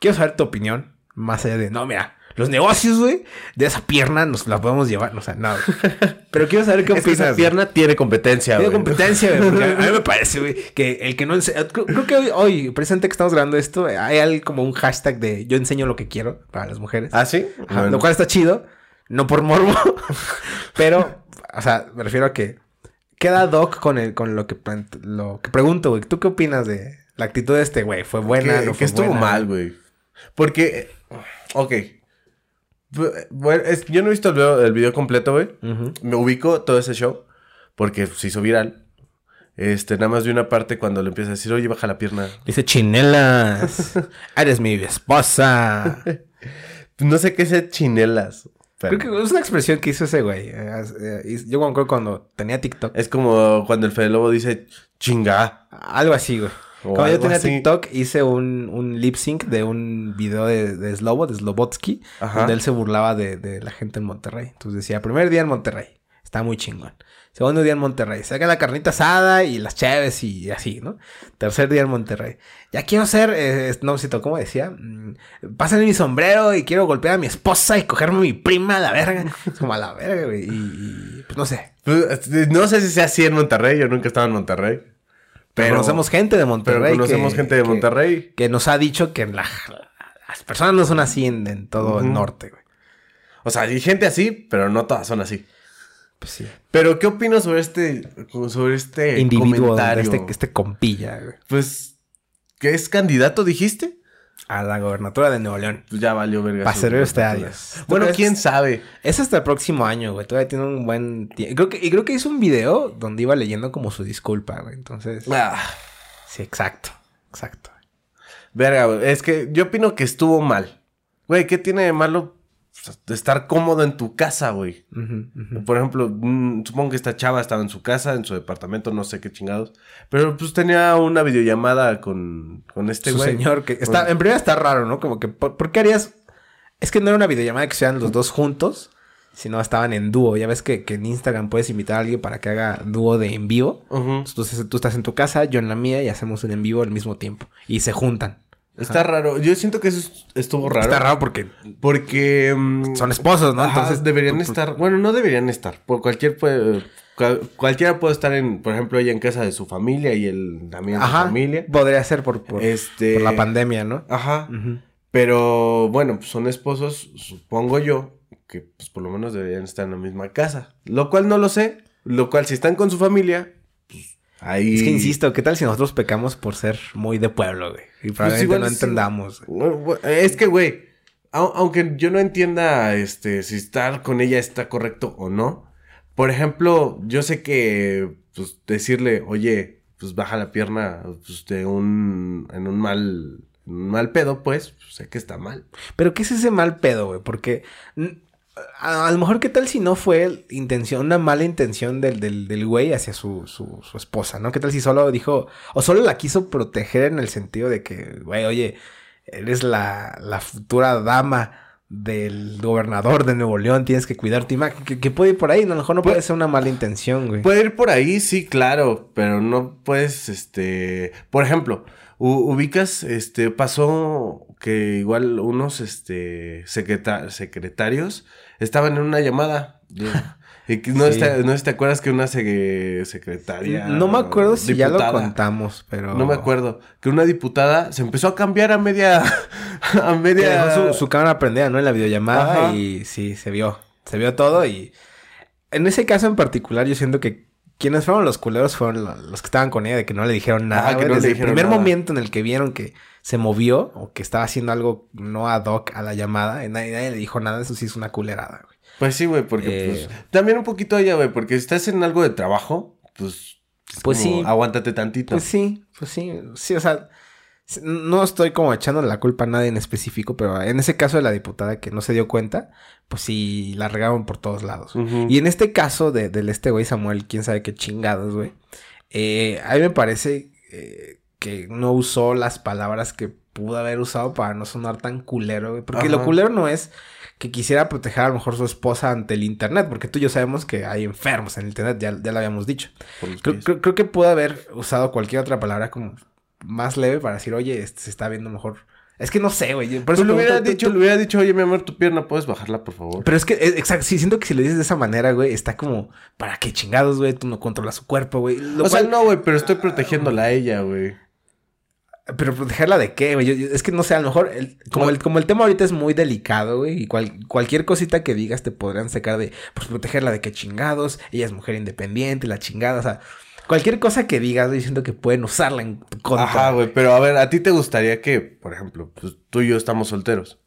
quiero saber tu opinión. Más allá de, no, mira, los negocios, güey, de esa pierna nos la podemos llevar. O sea, no. güey. Pero quiero saber qué Es que opinas. esa pierna tiene competencia, Tiene güey. competencia, güey. porque A mí me parece, güey, que el que no enseña. Creo, creo que hoy, hoy, presente que estamos grabando esto, hay al- como un hashtag de yo enseño lo que quiero para las mujeres. ¿Ah, sí? Ajá, Bueno. Lo cual está chido. No por morbo. pero, o sea, me refiero a que queda doc con el, con lo que, lo que pregunto, güey. ¿Tú qué opinas de la actitud de este güey? ¿Fue buena? que, ¿No que fue estuvo buena? mal, güey. Porque, ok. Bu- Bueno, es- yo no he visto el video, el video completo, güey. Me ubico todo ese show porque se hizo viral. Este, nada más vi una parte cuando le empieza a decir, oye, baja la pierna. Dice chinelas. Eres mi esposa. No sé qué es chinelas. pero Creo que es una expresión que hizo ese güey. Eh, eh, Yo me acuerdo cuando tenía TikTok. Es como cuando el Fede Lobo dice chinga. Algo así, güey. O Cuando yo tenía así. TikTok, hice un, un lip sync de un video de, de Slobo, de Slobotsky, Ajá. donde él se burlaba de, de la gente en Monterrey. Entonces decía, primer día en Monterrey, está muy chingón. Segundo día en Monterrey, saca la carnita asada y las chaves y así, ¿no? Tercer día en Monterrey. Ya quiero ser, eh, no cito, ¿cómo decía? Mm, Pásame mi sombrero y quiero golpear a mi esposa y cogerme a mi prima a la verga. Es como a la verga, güey. Y, y, pues no sé. Pues, no sé si sea así en Monterrey, yo nunca estaba en Monterrey. Pero conocemos gente de Monterrey. Pero conocemos que- gente de Monterrey. Que, nos ha dicho que la- las personas no son así en, en todo el norte, güey. O sea, hay gente así, pero no todas son así. Pues sí. Pero, ¿qué opinas sobre este, sobre este Individuo, comentario? este, este compilla, güey. Pues, ¿que es candidato, dijiste? A la gobernatura de Nuevo León. Pues ya valió verga. Para servir. ¿Tú Bueno, quién sabe. Es hasta el próximo año, güey. Todavía tiene un buen tiempo. Creo que, y creo que hizo un video donde iba leyendo como su disculpa, güey. Entonces. Ah, Sí, exacto. Exacto. verga, güey. Es que yo opino que estuvo mal. Güey, ¿qué tiene de malo estar cómodo en tu casa, güey? Por ejemplo, mm, supongo que esta chava estaba en su casa, en su departamento, no sé qué chingados. Pero pues tenía una videollamada con, con este Su güey. señor que está, Con- en primera está raro, ¿no? Como que, ¿por, por qué harías? Es que no era una videollamada que estuvieran los dos juntos, sino estaban en dúo. Ya ves que, que en Instagram puedes invitar a alguien para que haga dúo de en vivo. Entonces tú estás en tu casa, yo en la mía y hacemos un en vivo al mismo tiempo. Y se juntan. Está raro. Yo siento que eso est- estuvo raro. Está raro porque Porque... mm, son esposos, ¿no? Ajá, Entonces deberían pues, estar. Bueno, no deberían estar. Por cualquier puede, cual- cualquiera puede estar en, por ejemplo, ella en casa de su familia y él también en su familia. Podría ser por, por, Este. por la pandemia, ¿no? Ajá. Pero bueno, pues son esposos, supongo yo, que pues por lo menos deberían estar en la misma casa. Lo cual no lo sé. Lo cual, si están con su familia, pues ahí. Es que insisto, ¿qué tal si nosotros pecamos por ser muy de pueblo, güey? Y probablemente igual no sí. entendamos. güey. Es que, güey, au- aunque yo no entienda este, si estar con ella está correcto o no. Por ejemplo, yo sé que pues, decirle, oye, pues baja la pierna pues, de un, en un mal, un mal pedo, pues, pues, sé que está mal. Pero ¿qué es ese mal pedo, güey? Porque a, a lo mejor qué tal si no fue intención, una mala intención del, del, del güey hacia su, su, su esposa, ¿no? ¿Qué tal si solo dijo, o solo la quiso proteger en el sentido de que, güey, oye, eres la, la futura dama del gobernador de Nuevo León, tienes que cuidar tu imagen, que, que puede ir por ahí, ¿no? a lo mejor no puede ser una mala intención, güey. Puede ir por ahí, sí, claro, pero no puedes, este, por ejemplo, ubicas, este, pasó que igual unos, este, secreta- secretarios estaban en una llamada. y no, Sí. está- no te acuerdas que una se- secretaria. no me acuerdo si ya lo contamos, pero... No me acuerdo. Que una diputada se empezó a cambiar a media. a Que media. dejó su, su cámara prendida, ¿no? En la videollamada Ajá. y sí, se vio. Se vio todo y... En ese caso en particular yo siento que quienes fueron los culeros fueron lo- los que estaban con ella, de que no le dijeron nada. Ajá, que le Desde dijeron el primer nada. momento en el que vieron que se movió o que estaba haciendo algo no ad hoc a la llamada, y nadie, nadie le dijo nada, eso sí es una culerada, güey. Pues sí, güey, porque Eh. pues. También un poquito ella, güey, porque si estás en algo de trabajo, pues. es Pues como, sí. Aguántate tantito. Pues sí, pues sí, sí, o sea, no estoy como echando la culpa a nadie en específico, pero en ese caso de la diputada que no se dio cuenta, pues sí, la regaron por todos lados. Y en este caso de, del este güey Samuel, quién sabe qué chingados, güey. eh, a mí me parece eh, que no usó las palabras que pudo haber usado para no sonar tan culero, güey. Porque lo culero no es que quisiera proteger a lo mejor su esposa ante el internet, porque tú y yo sabemos que hay enfermos en el internet, ya, ya lo habíamos dicho. Creo, creo- creo que pudo haber usado cualquier otra palabra como más leve para decir, oye, este se está viendo mejor. Es que no sé, güey. Por Tú eso le hubieras tú- dicho, le hubiera dicho, oye, mi amor, tu pierna, ¿puedes bajarla, por favor? Pero es que, eh, exacto, sí, siento que si lo dices de esa manera, güey, está como, ¿para qué chingados, güey? Tú no controlas su cuerpo, güey. Lo o sea, no, güey, pero estoy protegiéndola a ella, güey. Pero protegerla de qué, güey. Es que no sé, a lo mejor, el- como, el, como el tema ahorita es muy delicado, güey, y cual- cualquier cosita que digas te podrían sacar de, pues protegerla de qué chingados, ella es mujer independiente, la chingada, o sea, cualquier cosa que digas, güey, siento que pueden usarla en contra. Ajá, güey, pero a ver, ¿a ti te gustaría que, por ejemplo, pues tú y yo estamos solteros?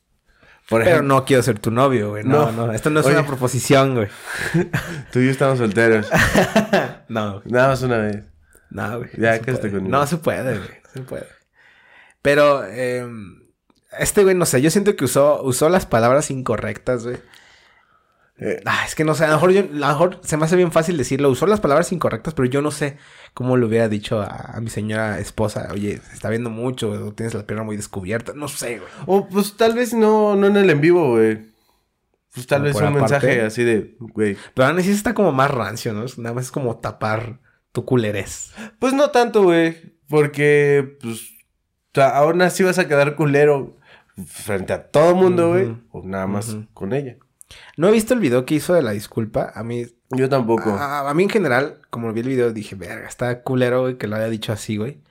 Por Pero ejemplo, no quiero ser tu novio, güey. No, No. no, esto no es Oye. una proposición, güey. tú y yo estamos solteros. no, güey. Nada más una vez. No, güey. Ya, no quédate puede. conmigo. No se puede, güey. No se puede. Pero, eh, este güey, no sé, yo siento que usó, usó las palabras incorrectas, güey. Eh, Ah, es que no sé, a lo mejor yo, a lo mejor se me hace bien fácil decirlo. Usó las palabras incorrectas, pero yo no sé cómo le hubiera dicho a, a mi señora esposa, oye, se está viendo mucho, o tienes la pierna muy descubierta. No sé, güey. o pues tal vez no, no en el en vivo, güey. Pues tal Como vez un aparte. mensaje así de, güey. Pero aún así está como más rancio, ¿no? Nada más es como tapar tu culerez. Pues no tanto, güey. Porque, pues, sea, aún así vas a quedar culero frente a todo mundo, güey. O nada más con ella. No he visto el video que hizo de la disculpa. A mí Yo tampoco. A, a mí en general, como vi el video, dije, verga, está culero, güey, que lo haya dicho así, güey.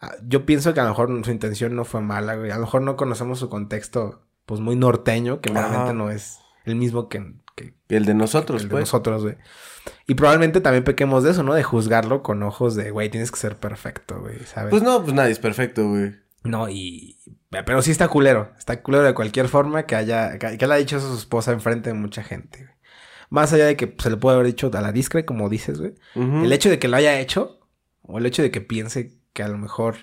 Ah, Yo pienso que a lo mejor su intención no fue mala, güey. A lo mejor no conocemos su contexto, pues muy norteño, que realmente no es el mismo que, que El de nosotros, el de pues. nosotros, güey. Y probablemente también pequemos de eso, ¿no? De juzgarlo con ojos de, güey, tienes que ser perfecto, güey, ¿sabes? Pues no, pues nadie es perfecto, güey. No, y... Pero sí está culero. Está culero de cualquier forma que haya... Que, que le haya dicho eso a su esposa enfrente de mucha gente, güey. Más allá de que se le puede haber dicho a la discre, como dices, güey. El hecho de que lo haya hecho, o el hecho de que piense que a lo mejor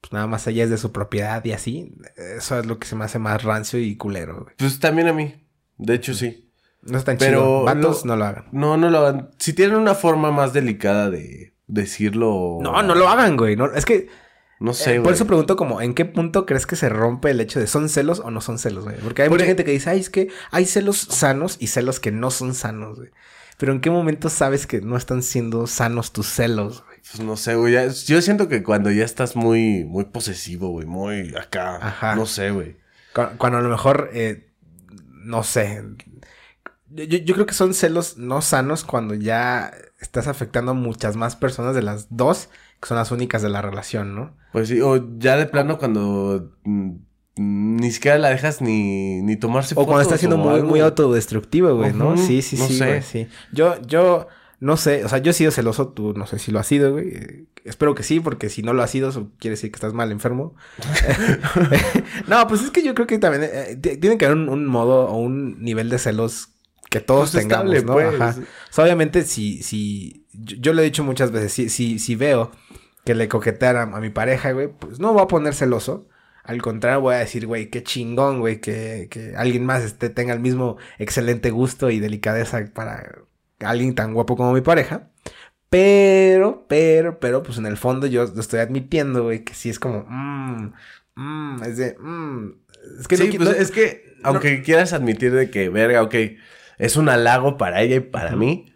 pues nada más allá es de su propiedad y así, eso es lo que se me hace más rancio y culero, güey. Pues también a mí. De hecho, sí. No es tan Pero chido. Vatos, lo- no lo hagan. No, no lo hagan. Si tienen una forma más delicada de decirlo. No, no lo hagan, güey. No, es que No sé, güey. por eso pregunto como, ¿en qué punto crees que se rompe el hecho de son celos o no son celos, güey? Porque hay Por mucha gente que dice, ay, es que hay celos sanos y celos que no son sanos, güey. Pero ¿en qué momento sabes que no están siendo sanos tus celos, güey? Pues no sé, güey. Yo siento que cuando ya estás muy, muy posesivo, güey. Muy acá. Ajá. No sé, güey. Cu- Cuando a lo mejor, eh, no sé. Yo- yo creo que son celos no sanos cuando ya estás afectando a muchas más personas de las dos, que son las únicas de la relación, ¿no? Pues sí, o ya de plano cuando mm, ni siquiera la dejas ni, ni tomarse O cuando estás siendo muy, algo. muy autodestructivo, güey, ¿no? Sí, sí, no sí, sé. güey, sí. Yo, yo, no sé, o sea, yo he sido celoso, tú no sé si lo has sido, güey. Espero que sí, porque si no lo has sido, eso quiere decir que estás mal enfermo. no, pues es que yo creo que también eh, tiene que haber un, un modo o un nivel de celos que todos Pues tengamos, estable, ¿no? pues. Ajá. O sea, obviamente, si, si, yo, yo lo he dicho muchas veces, si, si, si veo que le coqueteara a, mi pareja, güey, pues no voy a poner celoso. Al contrario, voy a decir, güey, qué chingón, güey, que, que alguien más este, tenga el mismo excelente gusto y delicadeza para alguien tan guapo como mi pareja. Pero, pero, pero, pues en el fondo yo lo estoy admitiendo, güey, que sí es como, mmm, mmm, es de, mmm. Es que sí, no pues no- es que, aunque quieras admitir de que, verga, ok, es un halago para ella y para mí,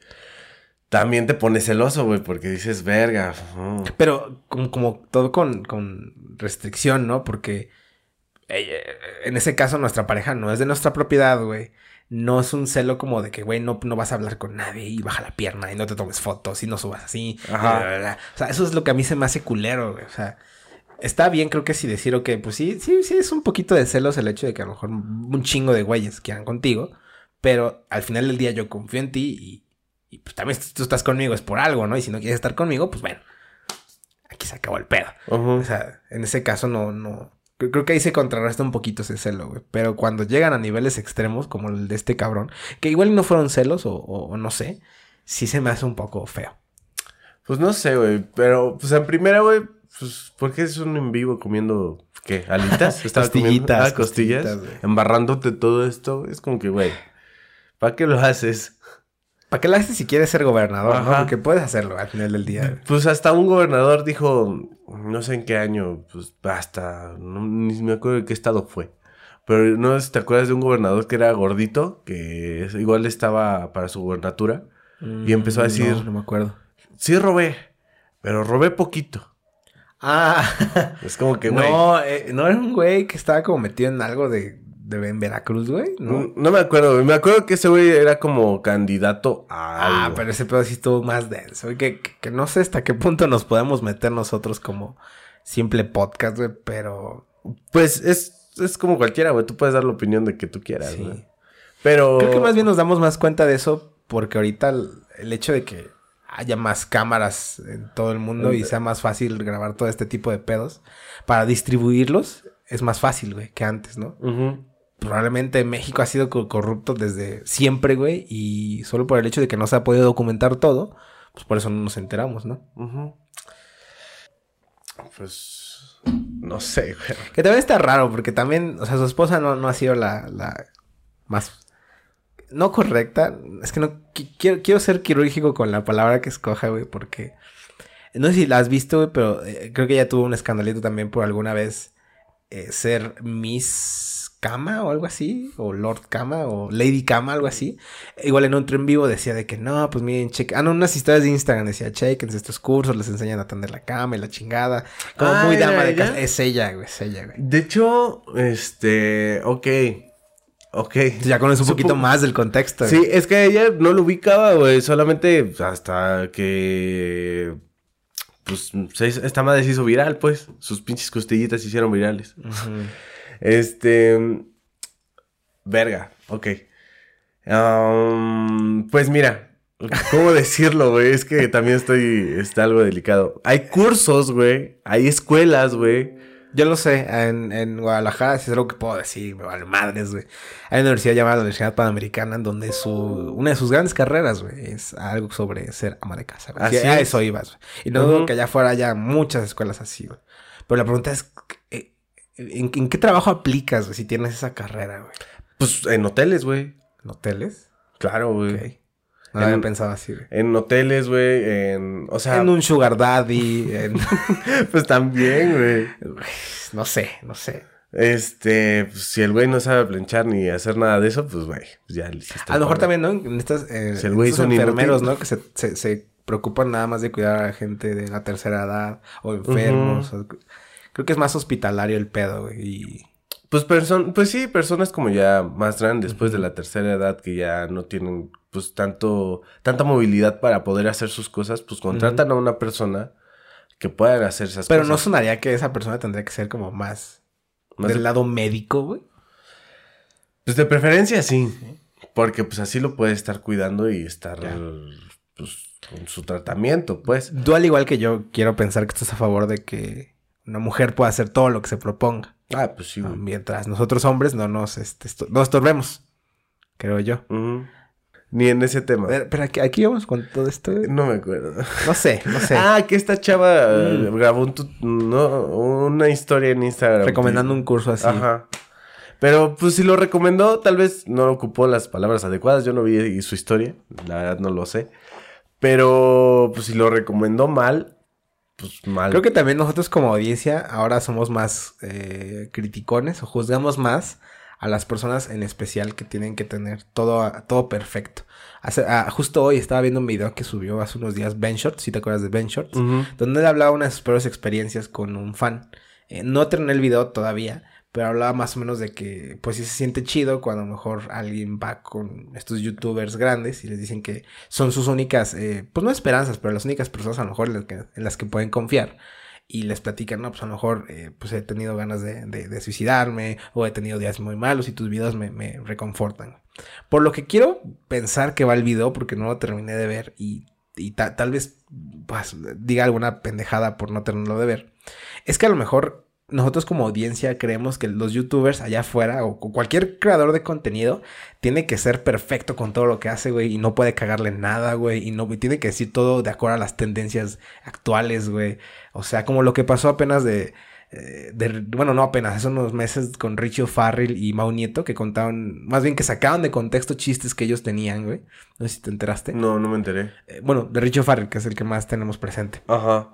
también te pones celoso, güey, porque dices, verga. mm". Pero como, como todo con, con restricción, ¿no? Porque eh, en ese caso nuestra pareja no es de nuestra propiedad, güey. No es un celo como de que, güey, no, no vas a hablar con nadie y baja la pierna y no te tomes fotos y no subas así. Ajá. bla, bla, bla. O sea, eso es lo que a mí se me hace culero, güey. O sea, está bien, creo que si decir, ok, pues sí, sí, sí, es un poquito de celos el hecho de que a lo mejor un chingo de güeyes quieran contigo. Pero al final del día yo confío en ti y, y pues también si tú estás conmigo es por algo, ¿no? Y si no quieres estar conmigo, pues bueno, aquí se acabó el pedo. O sea, en ese caso no, no. Creo, que ahí se contrarresta un poquito ese celo, güey. Pero cuando llegan a niveles extremos, como el de este cabrón, que igual no fueron celos o, o- o no sé, sí se me hace un poco feo. Pues no sé, güey, pero pues en primera, güey, pues, ¿por qué es un en vivo comiendo, qué, alitas? Estaba comiendo- Costillitas, ah, costillas, embarrándote todo esto, es como que, güey, ¿para qué lo haces? ¿Para qué lo haces si quieres ser gobernador, no? Porque puedes hacerlo al final del día. Pues hasta un gobernador dijo, no sé en qué año, pues basta, no, ni me acuerdo de qué estado fue. Pero no sé si te acuerdas de un gobernador que era gordito, que igual estaba para su gobernatura. Y empezó a decir- Mm, No, no me acuerdo. Sí robé, pero robé poquito. Ah, Es como que, güey. no, eh, no era un güey que estaba como metido en algo de, de en Veracruz, güey. No, No. no me acuerdo, güey. Me acuerdo que ese güey era como candidato a Ah, pero ese pedo sí estuvo más denso. güey, Que, que, que no sé hasta qué punto nos podemos meter nosotros como simple podcast, güey, pero Pues es, es como cualquiera, güey. Tú puedes dar la opinión de que tú quieras, sí. güey. Pero... Creo que más bien nos damos más cuenta de eso porque ahorita el, el hecho de que haya más cámaras en todo el mundo y sea más fácil grabar todo este tipo de pedos para distribuirlos es más fácil, güey, que antes, ¿no? Ujú. Probablemente México ha sido co- corrupto desde siempre, güey, y solo por el hecho de que no se ha podido documentar todo, pues por eso no nos enteramos, ¿no? Pues... No sé, güey. Que también está raro, porque también, o sea, su esposa no, no ha sido la, la más... No correcta. Es que no... qui- Quiero, quiero ser quirúrgico con la palabra que escoja, güey, porque... No sé si la has visto, güey, pero eh, creo que ella tuvo un escandalito también por alguna vez eh, ser Miss Kama o algo así, o Lord Kama o Lady Kama, algo así. Igual en otro en vivo decía de que no, pues miren, cheque. Ah, no, unas historias de Instagram decía, chequense estos cursos, les enseñan a tender la cama y la chingada. Como Ah, muy ¿era dama de casa. Es ella, güey, es ella, güey. De hecho, este... Ok. Ok. Ya conoces un Supo- poquito más del contexto. Sí, güey. es que ella no lo ubicaba, güey. Solamente hasta que. Pues esta madre se hizo viral, pues. Sus pinches costillitas se hicieron virales. Ujú. Este. Verga, ok. Pues mira, ¿cómo decirlo, güey? Es que también estoy. Está algo delicado. Hay cursos, güey. Hay escuelas, güey. Yo lo sé, en, en Guadalajara, si es algo que puedo decir, me vale madres, güey. Hay una universidad llamada la Universidad Panamericana, en donde su, una de sus grandes carreras, güey, es algo sobre ser ama de casa. Así Sí, a es. eso ibas, güey. Y no dudo que allá afuera haya muchas escuelas así, güey. Pero la pregunta es, ¿en, en qué trabajo aplicas, güey, si tienes esa carrera, güey? Pues en hoteles, güey. ¿En hoteles? Claro, güey. Ok. No En- había pensado así, güey. En hoteles, güey. En. O sea. En un sugar daddy, en... Pues también, güey. no sé, no sé. Este, pues, si el güey no sabe planchar ni hacer nada de eso, pues güey, pues ya le hiciste. A lo mejor también, ¿no? En estas, eh, Si el güey son enfermeros, inútil. ¿no? Que se, se, se preocupan nada más de cuidar a la gente de la tercera edad o enfermos. o- creo que es más hospitalario el pedo, güey. Y... Pues, person pues sí, personas como ya más grandes, después de la tercera edad, que ya no tienen, pues, tanto, tanta movilidad para poder hacer sus cosas, pues contratan a una persona que pueda hacer esas Pero no cosas. sonaría que esa persona tendría que ser como más, Más del de- lado médico, güey. Pues de preferencia sí, porque pues así lo puede estar cuidando y estar, Ya. pues, con su tratamiento, pues. Tú, al igual que yo, quiero pensar que estás a favor de que una mujer pueda hacer todo lo que se proponga. Ah, pues sí, ¿no? güey. Mientras nosotros hombres no nos, este, esto- no estorbemos. Creo yo. Ni en ese tema. Pero, pero aquí, aquí vamos con todo esto. No me acuerdo. No sé, no sé. Ah, que esta chava eh, Mm. grabó un tut- no, una historia en Instagram. Recomendando un curso así. Ajá. Pero pues si lo recomendó, tal vez no ocupó las palabras adecuadas. Yo no vi su historia, la verdad no lo sé. Pero pues si lo recomendó mal, pues mal. Creo que también nosotros como audiencia ahora somos más eh, criticones o juzgamos más a las personas en especial que tienen que tener todo, todo perfecto. Hace- ah, justo hoy estaba viendo un video que subió hace unos días Ben Shorts, si te acuerdas de Ben Shorts, donde él hablaba una de sus peores experiencias con un fan. Eh, no terminé el video todavía, pero hablaba más o menos de que pues sí se siente chido cuando a lo mejor alguien va con estos youtubers grandes y les dicen que son sus únicas, eh, pues no esperanzas, pero las únicas personas a lo mejor en las que, pueden confiar. Y les platican, no, pues a lo mejor eh, pues he tenido ganas de, de- suicidarme o he tenido días muy malos y tus videos me, me reconfortan. Por lo que quiero pensar que va el video porque no lo terminé de ver y, y ta- tal vez pues, diga alguna pendejada por no tenerlo de ver. Es que a lo mejor nosotros como audiencia creemos que los youtubers allá afuera o cu- cualquier creador de contenido tiene que ser perfecto con todo lo que hace, güey, y no puede cagarle nada, güey, y no y tiene que decir todo de acuerdo a las tendencias actuales, güey. O sea, como lo que pasó apenas de, eh, de- bueno, no apenas, hace unos meses con Richie Farrell y Mau Nieto que contaban, más bien que sacaban de contexto chistes que ellos tenían, güey. No sé si te enteraste. No, no me enteré. Eh, bueno, de Richie Farrell, que es el que más tenemos presente Ajá.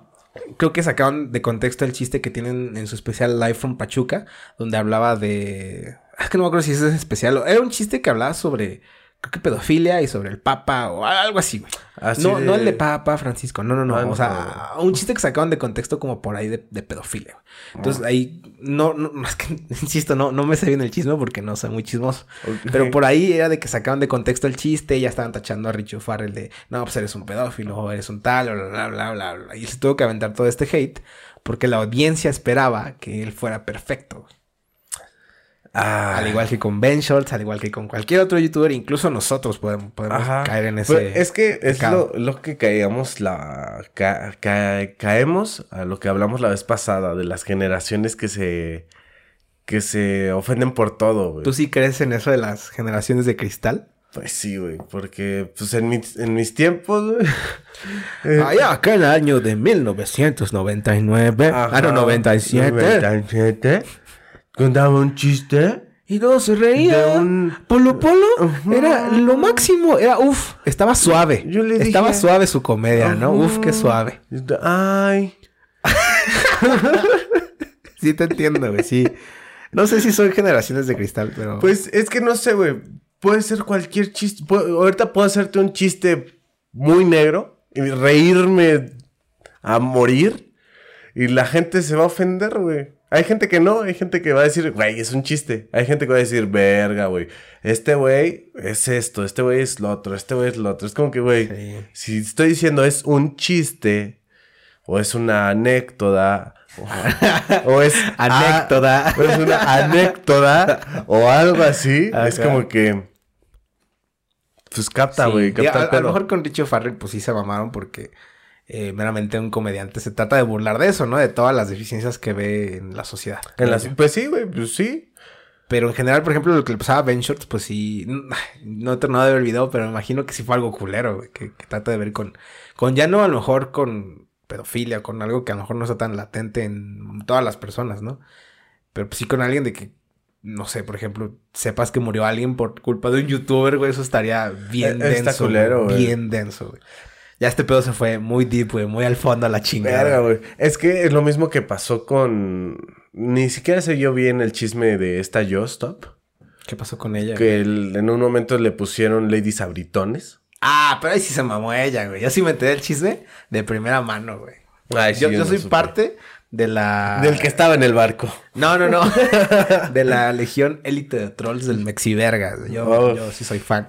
Creo que sacaron de contexto el chiste que tienen en su especial Live from Pachuca, donde hablaba de... Es que no me acuerdo si es especial. Era un chiste que hablaba sobre, creo que pedofilia y sobre el Papa o algo así, güey. Así No, de- no el de Papa Francisco, no, no, no. Ah, o no. sea, un chiste que sacaban de contexto como por ahí de, de pedofilia. güey. Entonces ahí, no, no, es que, insisto, no, no me sé bien el chisme porque no soy muy chismoso. Pero por ahí era de que sacaban de contexto el chiste y ya estaban tachando a Richie Farrell de, no, pues eres un pedófilo, o eres un tal, bla, bla, bla, bla, bla. Y se tuvo que aventar todo este hate porque la audiencia esperaba que él fuera perfecto. Ah. Al igual que con Ben al igual que con cualquier otro youtuber, incluso nosotros podemos, caer en ese... Pues es que es lo, lo que caíamos la ca- ca- caemos a lo que hablamos la vez pasada de las generaciones que se que se ofenden por todo, güey. ¿Tú sí crees en eso de las generaciones de cristal? Pues sí, güey, porque pues en mis, en mis tiempos, güey. eh, Allá, acá en el año de 1999, ah, no, ajá, 97. 97, contaba un chiste Y todos se reían. un Polo Polo era lo máximo. Era, uff, estaba suave. Yo le dije- Estaba suave su comedia, ¿no? Uf, qué suave. Ay, Sí te entiendo, güey, sí. No sé si son generaciones de cristal, pero... Pues es que no sé, güey. Puede ser cualquier chiste. Ahorita puedo hacerte un chiste muy negro y reírme a morir. Y la gente se va a ofender, güey. Hay gente que no, hay gente que va a decir, güey, es un chiste. Hay gente que va a decir, verga, güey. Este güey es esto, este güey es lo otro, este güey es lo otro. Es como que, güey, Sí. si estoy diciendo es un chiste o es una anécdota o, o es Anécdota. o es una anécdota o algo así, es como que pues capta, güey, capta a, el a lo mejor con Richie Farrell pues sí se mamaron porque eh, meramente un comediante se trata de burlar de eso, ¿no? De todas las deficiencias que ve en la sociedad. En las- pues sí, güey, pues sí. Pero en general, por ejemplo, lo que le pasaba a Ben Shorts, pues sí, no he terminado de ver el video, pero me imagino que sí fue algo culero, güey, que, que trata de ver con, con ya no a lo mejor con pedofilia, con algo que a lo mejor no está tan latente en todas las personas, ¿no? Pero pues sí con alguien de que, no sé, por ejemplo, sepas que murió alguien por culpa de un youtuber, güey, eso estaría bien Eh, está denso, culero, güey. bien denso, güey. Ya este pedo se fue muy deep, güey, muy al fondo a la chingada. Verga, güey. Es que es lo mismo que pasó con. Ni siquiera sé yo bien el chisme de esta Yo Stop. ¿Qué pasó con ella? Que el- en un momento le pusieron ladies abritones. Ah, pero ahí sí se mamó ella, güey. Yo sí me enteré el chisme de primera mano, güey. Ay, sí, yo yo no soy supe. parte de la... Del que estaba en el barco. No, no, no. de la legión élite de trolls del Mexivergas. Yo, Oh. yo sí soy fan.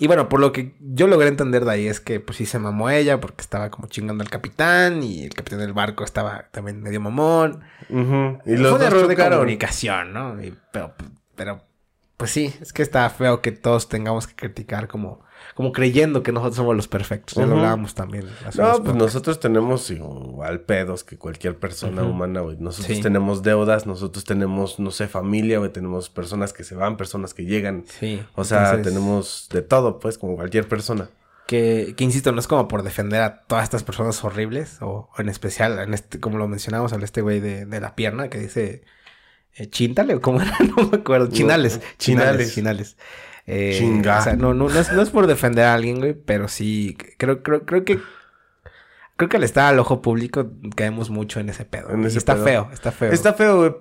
Y bueno, por lo que yo logré entender de ahí es que pues sí se mamó ella porque estaba como chingando al capitán y el capitán del barco estaba también medio mamón. Ujú. Y Fue los un dos error de comunicación, ¿no? Y- pero, pero, pues sí, es que está feo que todos tengamos que criticar como, como creyendo que nosotros somos los perfectos. Ya lo Ujú. hablábamos también. hace No, pues nosotros tenemos igual pedos que cualquier persona humana, güey. Nosotros Sí. tenemos deudas, nosotros tenemos, no sé, familia, güey. Tenemos personas que se van, personas que llegan. Sí. O sea, entonces, tenemos de todo, pues, como cualquier persona. Que, que insisto, no es como por defender a todas estas personas horribles, o, o en especial, en este, como lo mencionamos, al este güey de, de la pierna que dice eh, Chintale, o cómo era, no me acuerdo, Chinales, No, Chinales, Chinales. Chinales. Eh, Chinga. O sea, no, no, no es, no es por defender a alguien, güey, pero sí, creo, creo, creo que, creo que al estar al ojo público caemos mucho en ese pedo. En Y ese está pedo. feo, está feo. Está feo, güey.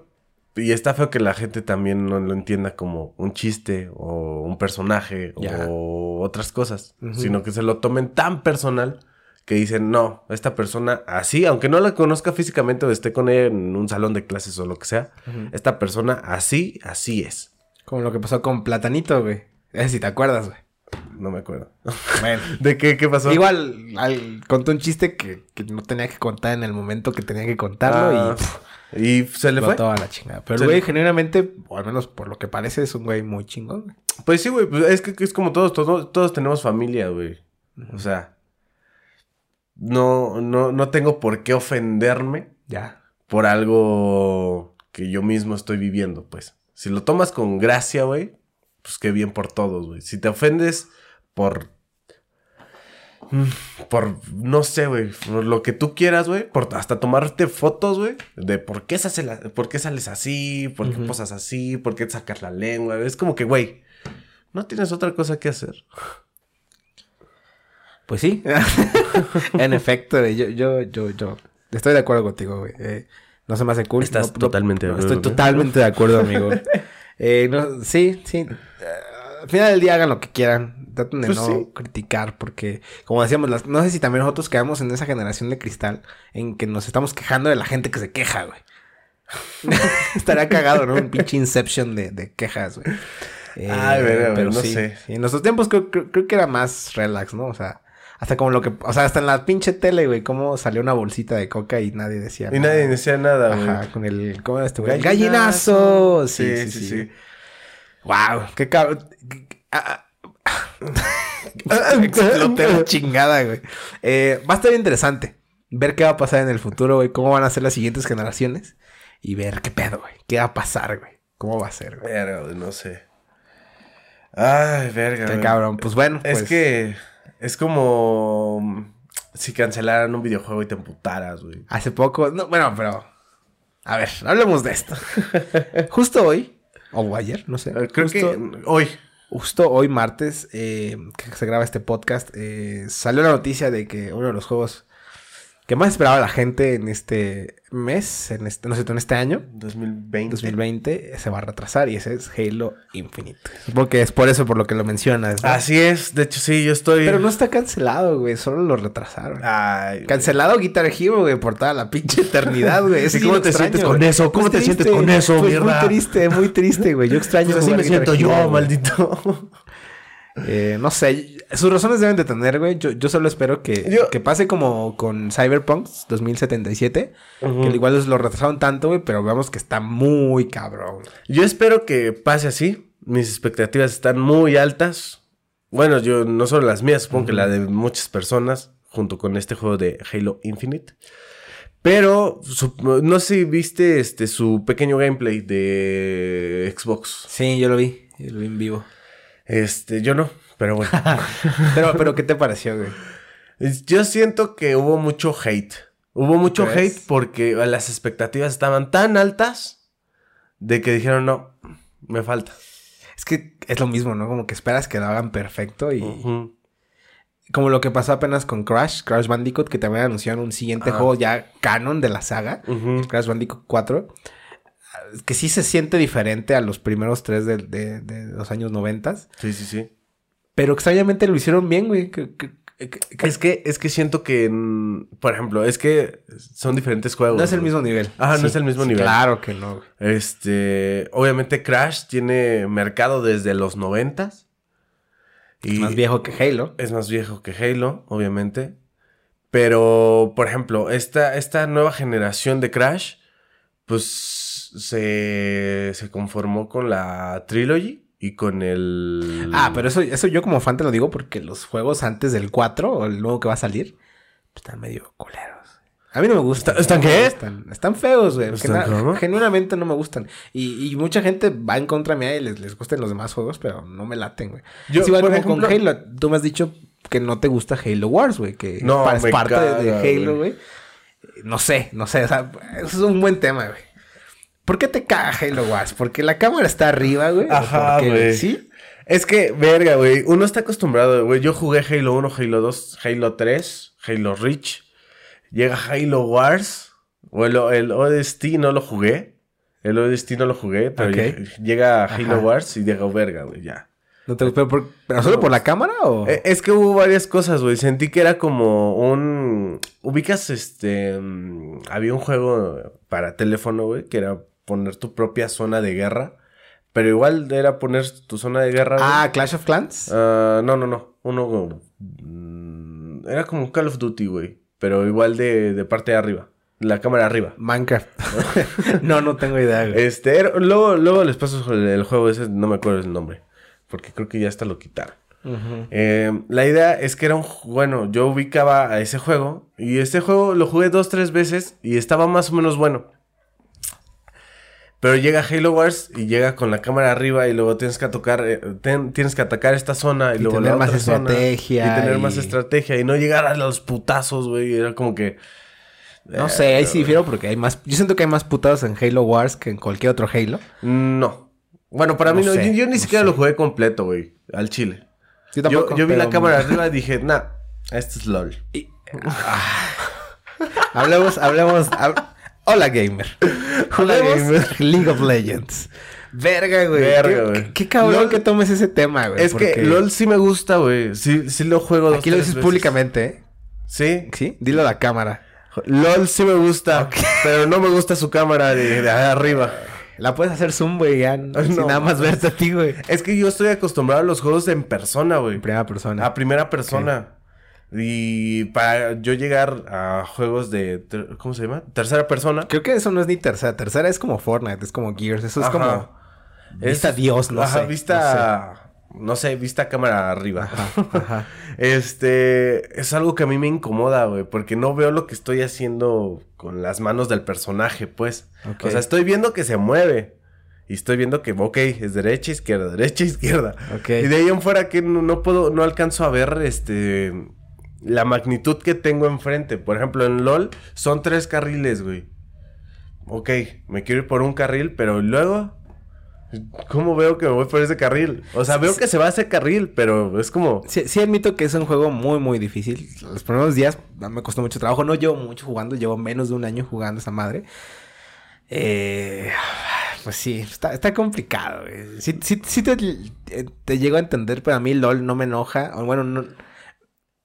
Y está feo que la gente también no lo entienda como un chiste o un personaje o otras cosas, sino que se lo tomen tan personal que dicen, no, esta persona así, aunque no la conozca físicamente o esté con ella en un salón de clases o lo que sea, esta persona así, así es. Como lo que pasó con Platanito, güey. Es si te acuerdas, güey. No me acuerdo. Bueno. ¿De qué, qué pasó? Igual al- contó un chiste que, que no tenía que contar en el momento que tenía que contarlo Ah, y pff, y se le fue. botó a la chingada. Pero güey, le- genuinamente, o al menos por lo que parece, es un güey muy chingón. güey. Pues sí, güey, pues es que es como todos, todos, todos tenemos familia, güey. O sea, no, no, no tengo por qué ofenderme Ya. por algo que yo mismo estoy viviendo, pues. Si lo tomas con gracia, güey, pues qué bien por todos, güey. Si te ofendes por... mm, Por, no sé, güey, por lo que tú quieras, güey, por hasta tomarte fotos, güey, de por qué, la- por qué sales así, por qué posas así, por qué sacas la lengua. Es como que, güey, no tienes otra cosa que hacer. Pues sí. en efecto, yo, yo, yo, yo estoy de acuerdo contigo, güey. Eh, no se me hace cool. Estás No- no- totalmente de acuerdo, Estoy totalmente de acuerdo, amigo. Eh, no, sí, sí. Eh, al final del día hagan lo que quieran. Traten de Pues no sí. criticar porque, como decíamos, las- no sé si también nosotros quedamos en esa generación de cristal en que nos estamos quejando de la gente que se queja, güey. Estaría cagado, ¿no? Un pinche inception de, de quejas, güey. Eh, Ay, verga, güey, no sé. sí, en nuestros tiempos creo, creo- creo que era más relax, ¿no? O sea, hasta como lo que... O sea, hasta en la pinche tele, güey, cómo salió una bolsita de coca y nadie decía Y nada. nadie decía nada, güey. Ajá, con el... ¿Cómo era este güey? El Gallinazo. gallinazo. Sí, sí, sí. Wow, qué cabrón. Ah, ah. Exploté la chingada, güey. Eh, va a estar interesante ver qué va a pasar en el futuro, güey. Cómo van a ser las siguientes generaciones. Y ver qué pedo, güey. ¿Qué va a pasar, güey? ¿Cómo va a ser, güey? Verga, no sé. Ay, verga, Qué güey. cabrón. Pues bueno. Es pues, que es como mm, si cancelaran un videojuego y te emputaras, güey. Hace poco. No, bueno, pero. A ver, hablemos de esto. Justo hoy. O ayer, no sé. Eh, Creo justo, que hoy. Justo hoy, martes, eh, que se graba este podcast, eh, salió la noticia de que uno de los juegos ¿Qué más esperaba la gente en este mes? En este, no sé, en este año. 2020. 2020 se va a retrasar y ese es Halo Infinite. Porque es por eso por lo que lo mencionas. ¿no? Así es, de hecho sí, yo estoy... Pero no está cancelado, güey. Solo lo retrasaron. Ay, Cancelado Guitar Hero, güey, por toda la pinche eternidad, güey. Ese ¿Y sí cómo te extraño, sientes güey. con eso? ¿Cómo Pues te sientes triste, con eso, pues mierda? Muy triste, muy triste, güey. Yo extraño pues así jugar me Guitar siento yo, Hero, güey. maldito. Eh, no sé, sus razones deben de tener, güey. Yo, yo solo espero que, Yo- que pase como con Cyberpunk 2077. Ujú. Que igual lo retrasaron tanto, güey, pero veamos que está muy cabrón. Yo espero que pase así. Mis expectativas están muy altas. Bueno, yo no solo las mías, supongo que la de muchas personas, junto con este juego de Halo Infinite. Pero su- no sé si viste este su pequeño gameplay de Xbox. Sí, yo lo vi. Yo lo vi en vivo. Este, yo no, pero bueno. Pero, pero ¿qué te pareció, güey? Yo siento que hubo mucho hate. Hubo mucho ¿Crees? hate porque las expectativas estaban tan altas de que dijeron, no, me falta. Es que es lo mismo, ¿no? Como que esperas que lo hagan perfecto y... Como lo que pasó apenas con Crash, Crash Bandicoot, que también anunciaron un siguiente juego ya canon de la saga, Crash Bandicoot 4, que sí se siente diferente a los primeros tres de, de- de los años 90, Sí, sí, sí. pero extrañamente lo hicieron bien, güey. que- que- que- que- Es que, es que siento que, por ejemplo, es que son diferentes juegos. no es el mismo nivel. Ajá, no es el mismo nivel. Claro que no. Este, obviamente Crash tiene mercado desde los noventas. Y Más viejo que Halo. es más viejo que Halo, obviamente. Pero, por ejemplo, esta, esta nueva generación de Crash, pues se, se conformó con la Trilogy y con el... Ah, pero eso, eso yo como fan te lo digo porque los juegos antes del 4 o el nuevo que va a salir pues, están medio culeros. A mí no me gustan. ¿Está- están qué? gustan. Están feos, güey. ¿Están? Genuinamente no me gustan. Y, y mucha gente va en contra mía y les, les gustan los demás juegos, pero no me laten, güey. Yo, Es igual por como con ejemplo- Halo. Tú me has dicho que no te gusta Halo Wars, güey. Que No, es parte de- Halo, güey. No sé, no sé. O sea, eso es un buen tema, güey. ¿Por qué te caga Halo Wars? Porque la cámara está arriba, güey. ¿O Ajá, güey. ¿Sí? Es que, verga, güey. Uno está acostumbrado, güey. Yo jugué Halo 1, Halo 2, Halo 3, Halo Reach. Llega Halo Wars. O el, el ODST no lo jugué. El ODST no lo jugué, pero llega Halo Ajá. Wars y llega verga, güey, ya. ¿No te gustó? por- ¿Pero solo por la cámara o...? Eh, Es que hubo varias cosas, güey. Sentí que era como un... Ubicas, este... mm, Había un juego para teléfono, güey, que era poner tu propia zona de guerra. Pero igual era poner tu zona de guerra. güey. Ah, Clash of Clans. Ah, no, no, no. Uno. mm, Era como Call of Duty, güey. Pero igual de, de parte de arriba. La cámara arriba. Minecraft. no, no tengo idea, güey. Este, era- luego, luego les paso el, el juego ese, no me acuerdo el nombre. Porque creo que ya hasta lo quitaron. Eh, la idea es que era un. Bueno, yo ubicaba a ese juego. Y este juego lo jugué dos, tres veces. Y estaba más o menos bueno. Pero llega Halo Wars y llega con la cámara arriba y luego tienes que tocar, eh, ten- tienes que atacar esta zona y, Y luego tener la más otra zona, estrategia y tener y- más estrategia y no llegar a los putazos, güey. Era como que No sé, ahí sí difiero porque hay más... Yo siento que hay más putados en Halo Wars que en cualquier otro Halo. no. Bueno, para No mí no, sé, yo, yo ni no siquiera sé. lo jugué completo, güey, al chile. Yo Yo, tampoco, yo vi la cámara arriba y dije, nah, este es LOL. Y- hablemos, hablemos... hab- Hola, gamer. Juguemos gamer. League of Legends. Verga, güey. Verga, güey. Qué, qué cabrón LOL- que tomes ese tema, güey. Es que LOL sí me gusta, güey. Sí, sí lo juego dos, Aquí lo dices veces. públicamente, ¿eh? Sí. ¿Sí? Dilo a la cámara. LOL sí me gusta, pero no me gusta su cámara de, de arriba. La puedes hacer zoom, güey, ya. sin no nada más verte a ti, güey. Es que yo estoy acostumbrado a los juegos en persona, güey. En primera persona. A primera persona. Y para yo llegar a juegos de... ¿Cómo se llama? Tercera persona. Creo que eso no es ni tercera. Tercera es como Fortnite, es como Gears. Eso es Ajá. como. Vista Dios, no Ajá, sé. vista... No sé. vista cámara arriba. Ajá, ajá. Este... Es algo que a mí me incomoda, güey. Porque no veo lo que estoy haciendo con las manos del personaje, pues. Ok. O sea, estoy viendo que se mueve. Y estoy viendo que, ok, es derecha, izquierda, derecha, izquierda. Ok. Y de ahí en fuera que no, no puedo, no alcanzo a ver este la magnitud que tengo enfrente. Por ejemplo, en LOL son tres carriles, güey. Ok, me quiero ir por un carril, pero luego ¿Cómo veo que me voy por ese carril? O sea, veo que se va a ese carril, pero es como... Sí, sí admito que es un juego muy, muy difícil. Los primeros días me costó mucho trabajo. No llevo mucho jugando, llevo menos de un año jugando esa madre. Eh, pues sí, está, está complicado. güey. Sí, sí, sí te, te llego a entender, pero a mí LOL no me enoja. Bueno, no,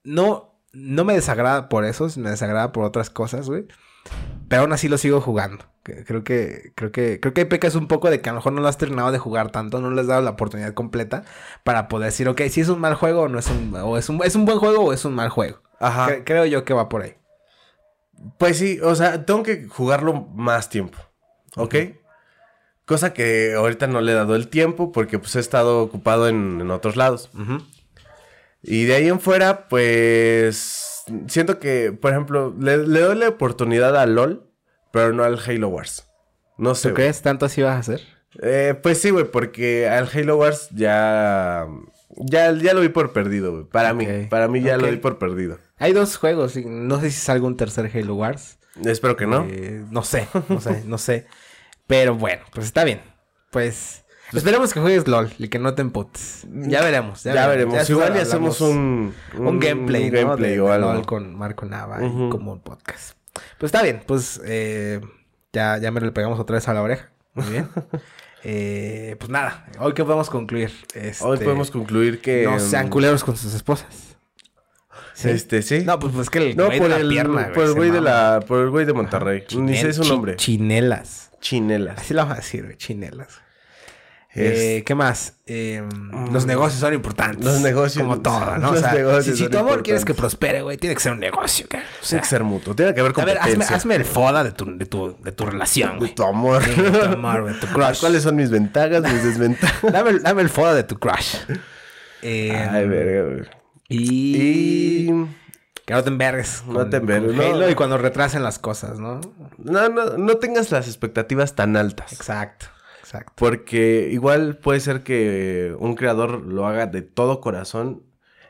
no, no me desagrada por eso, me desagrada por otras cosas, güey. Pero aún así lo sigo jugando. Creo que, creo que, creo que pecas un poco de que a lo mejor no lo has terminado de jugar tanto, no le has dado la oportunidad completa para poder decir, ok, si es un mal juego o no es un, o es un, es un buen juego o es un mal juego. Ajá. Cre- creo yo que va por ahí. Pues sí, o sea, tengo que jugarlo más tiempo, ¿ok? Cosa que ahorita no le he dado el tiempo porque pues he estado ocupado en, en otros lados. Y de ahí en fuera, pues siento que, por ejemplo, le, le doy la oportunidad a LOL, pero no al Halo Wars. No sé. ¿Tú crees? ¿Tanto así vas a hacer? Eh, pues sí, güey, porque al Halo Wars ya, ya, ya lo vi por perdido, güey. Para mí, para mí ya lo vi por perdido. Hay dos juegos, y no sé si salga un tercer Halo Wars. Espero que no. Eh, no sé, no sé, no sé. Pero bueno, pues está bien. Pues esperemos que juegues LOL y que no te emputes. Ya veremos. Ya, veremos. después Igual y hacemos un, un, gameplay, ¿no? gameplay de, o de algo. LOL con Marco Nava y como un podcast. Pues está bien, pues eh, ya, ya me le pegamos otra vez a la oreja. Muy bien. Eh, pues nada, hoy que podemos concluir. Este, Hoy podemos concluir que... No sean mm, culeros con sus esposas. Sí. Este, sí. No, pues, pues que el No, güey por de la el, pierna, por el güey de la, por el güey de Monterrey. Ni sé su nombre. Chinelas. Chinelas. Así la vamos a decir, güey, chinelas. Eh, ¿Qué más? Eh, los negocios son importantes. Los negocios- Como todo, ¿no? O sea, si, tu amor quieres que prospere, güey, tiene que ser un negocio, güey. O Tiene que ser mutuo. Tiene que haber a ver, competencia. hazme, hazme el foda de tu, de tu, de tu relación, De güey. tu amor. De tu amor, güey, tu crush. ¿Cuáles son mis ventajas, mis desventajas? Dame, el- dame el foda de tu crush. Eh, Ay, verga, güey. y... Y... Que no te envergues. No te envergues, no. Y cuando retrasen las cosas, ¿no? No, no, no tengas las expectativas tan altas. Exacto, exacto. Porque igual puede ser que un creador lo haga de todo corazón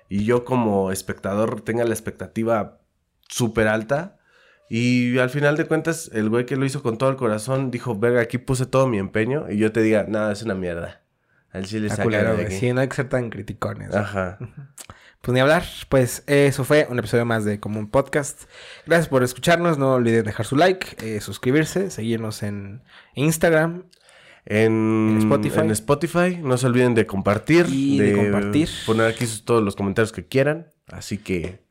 y yo como espectador tenga la expectativa súper alta. Y al final de cuentas, el güey que lo hizo con todo el corazón dijo, verga, aquí puse todo mi empeño. Y yo te diga, nada, es una mierda. Al chile Está saca culero, de güey. aquí. Sí, no hay que ser tan criticones. Ajá. Pues ni hablar, pues eso fue un episodio más de Común Podcast. Gracias por escucharnos, no olviden dejar su like, eh, suscribirse, seguirnos en Instagram En, Spotify. en Spotify, no se olviden de compartir. Y de compartir. Poner aquí todos los comentarios que quieran. Así que,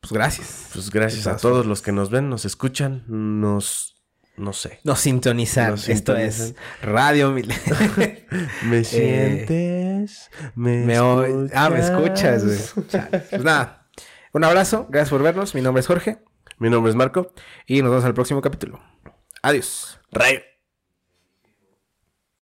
Pues gracias. pues gracias a todos los que nos ven, nos escuchan, nos... No sé. Nos sintonizan. Nos Esto sintonizan. es Radio Mil. ¿Me sientes? ¿Me, me oy- Ah, me escuchas, escuchas? güey. Pues nada. Un abrazo, gracias por vernos. Mi nombre es Jorge Mi nombre es Marco. y nos vemos el próximo capítulo. Adiós. Ray.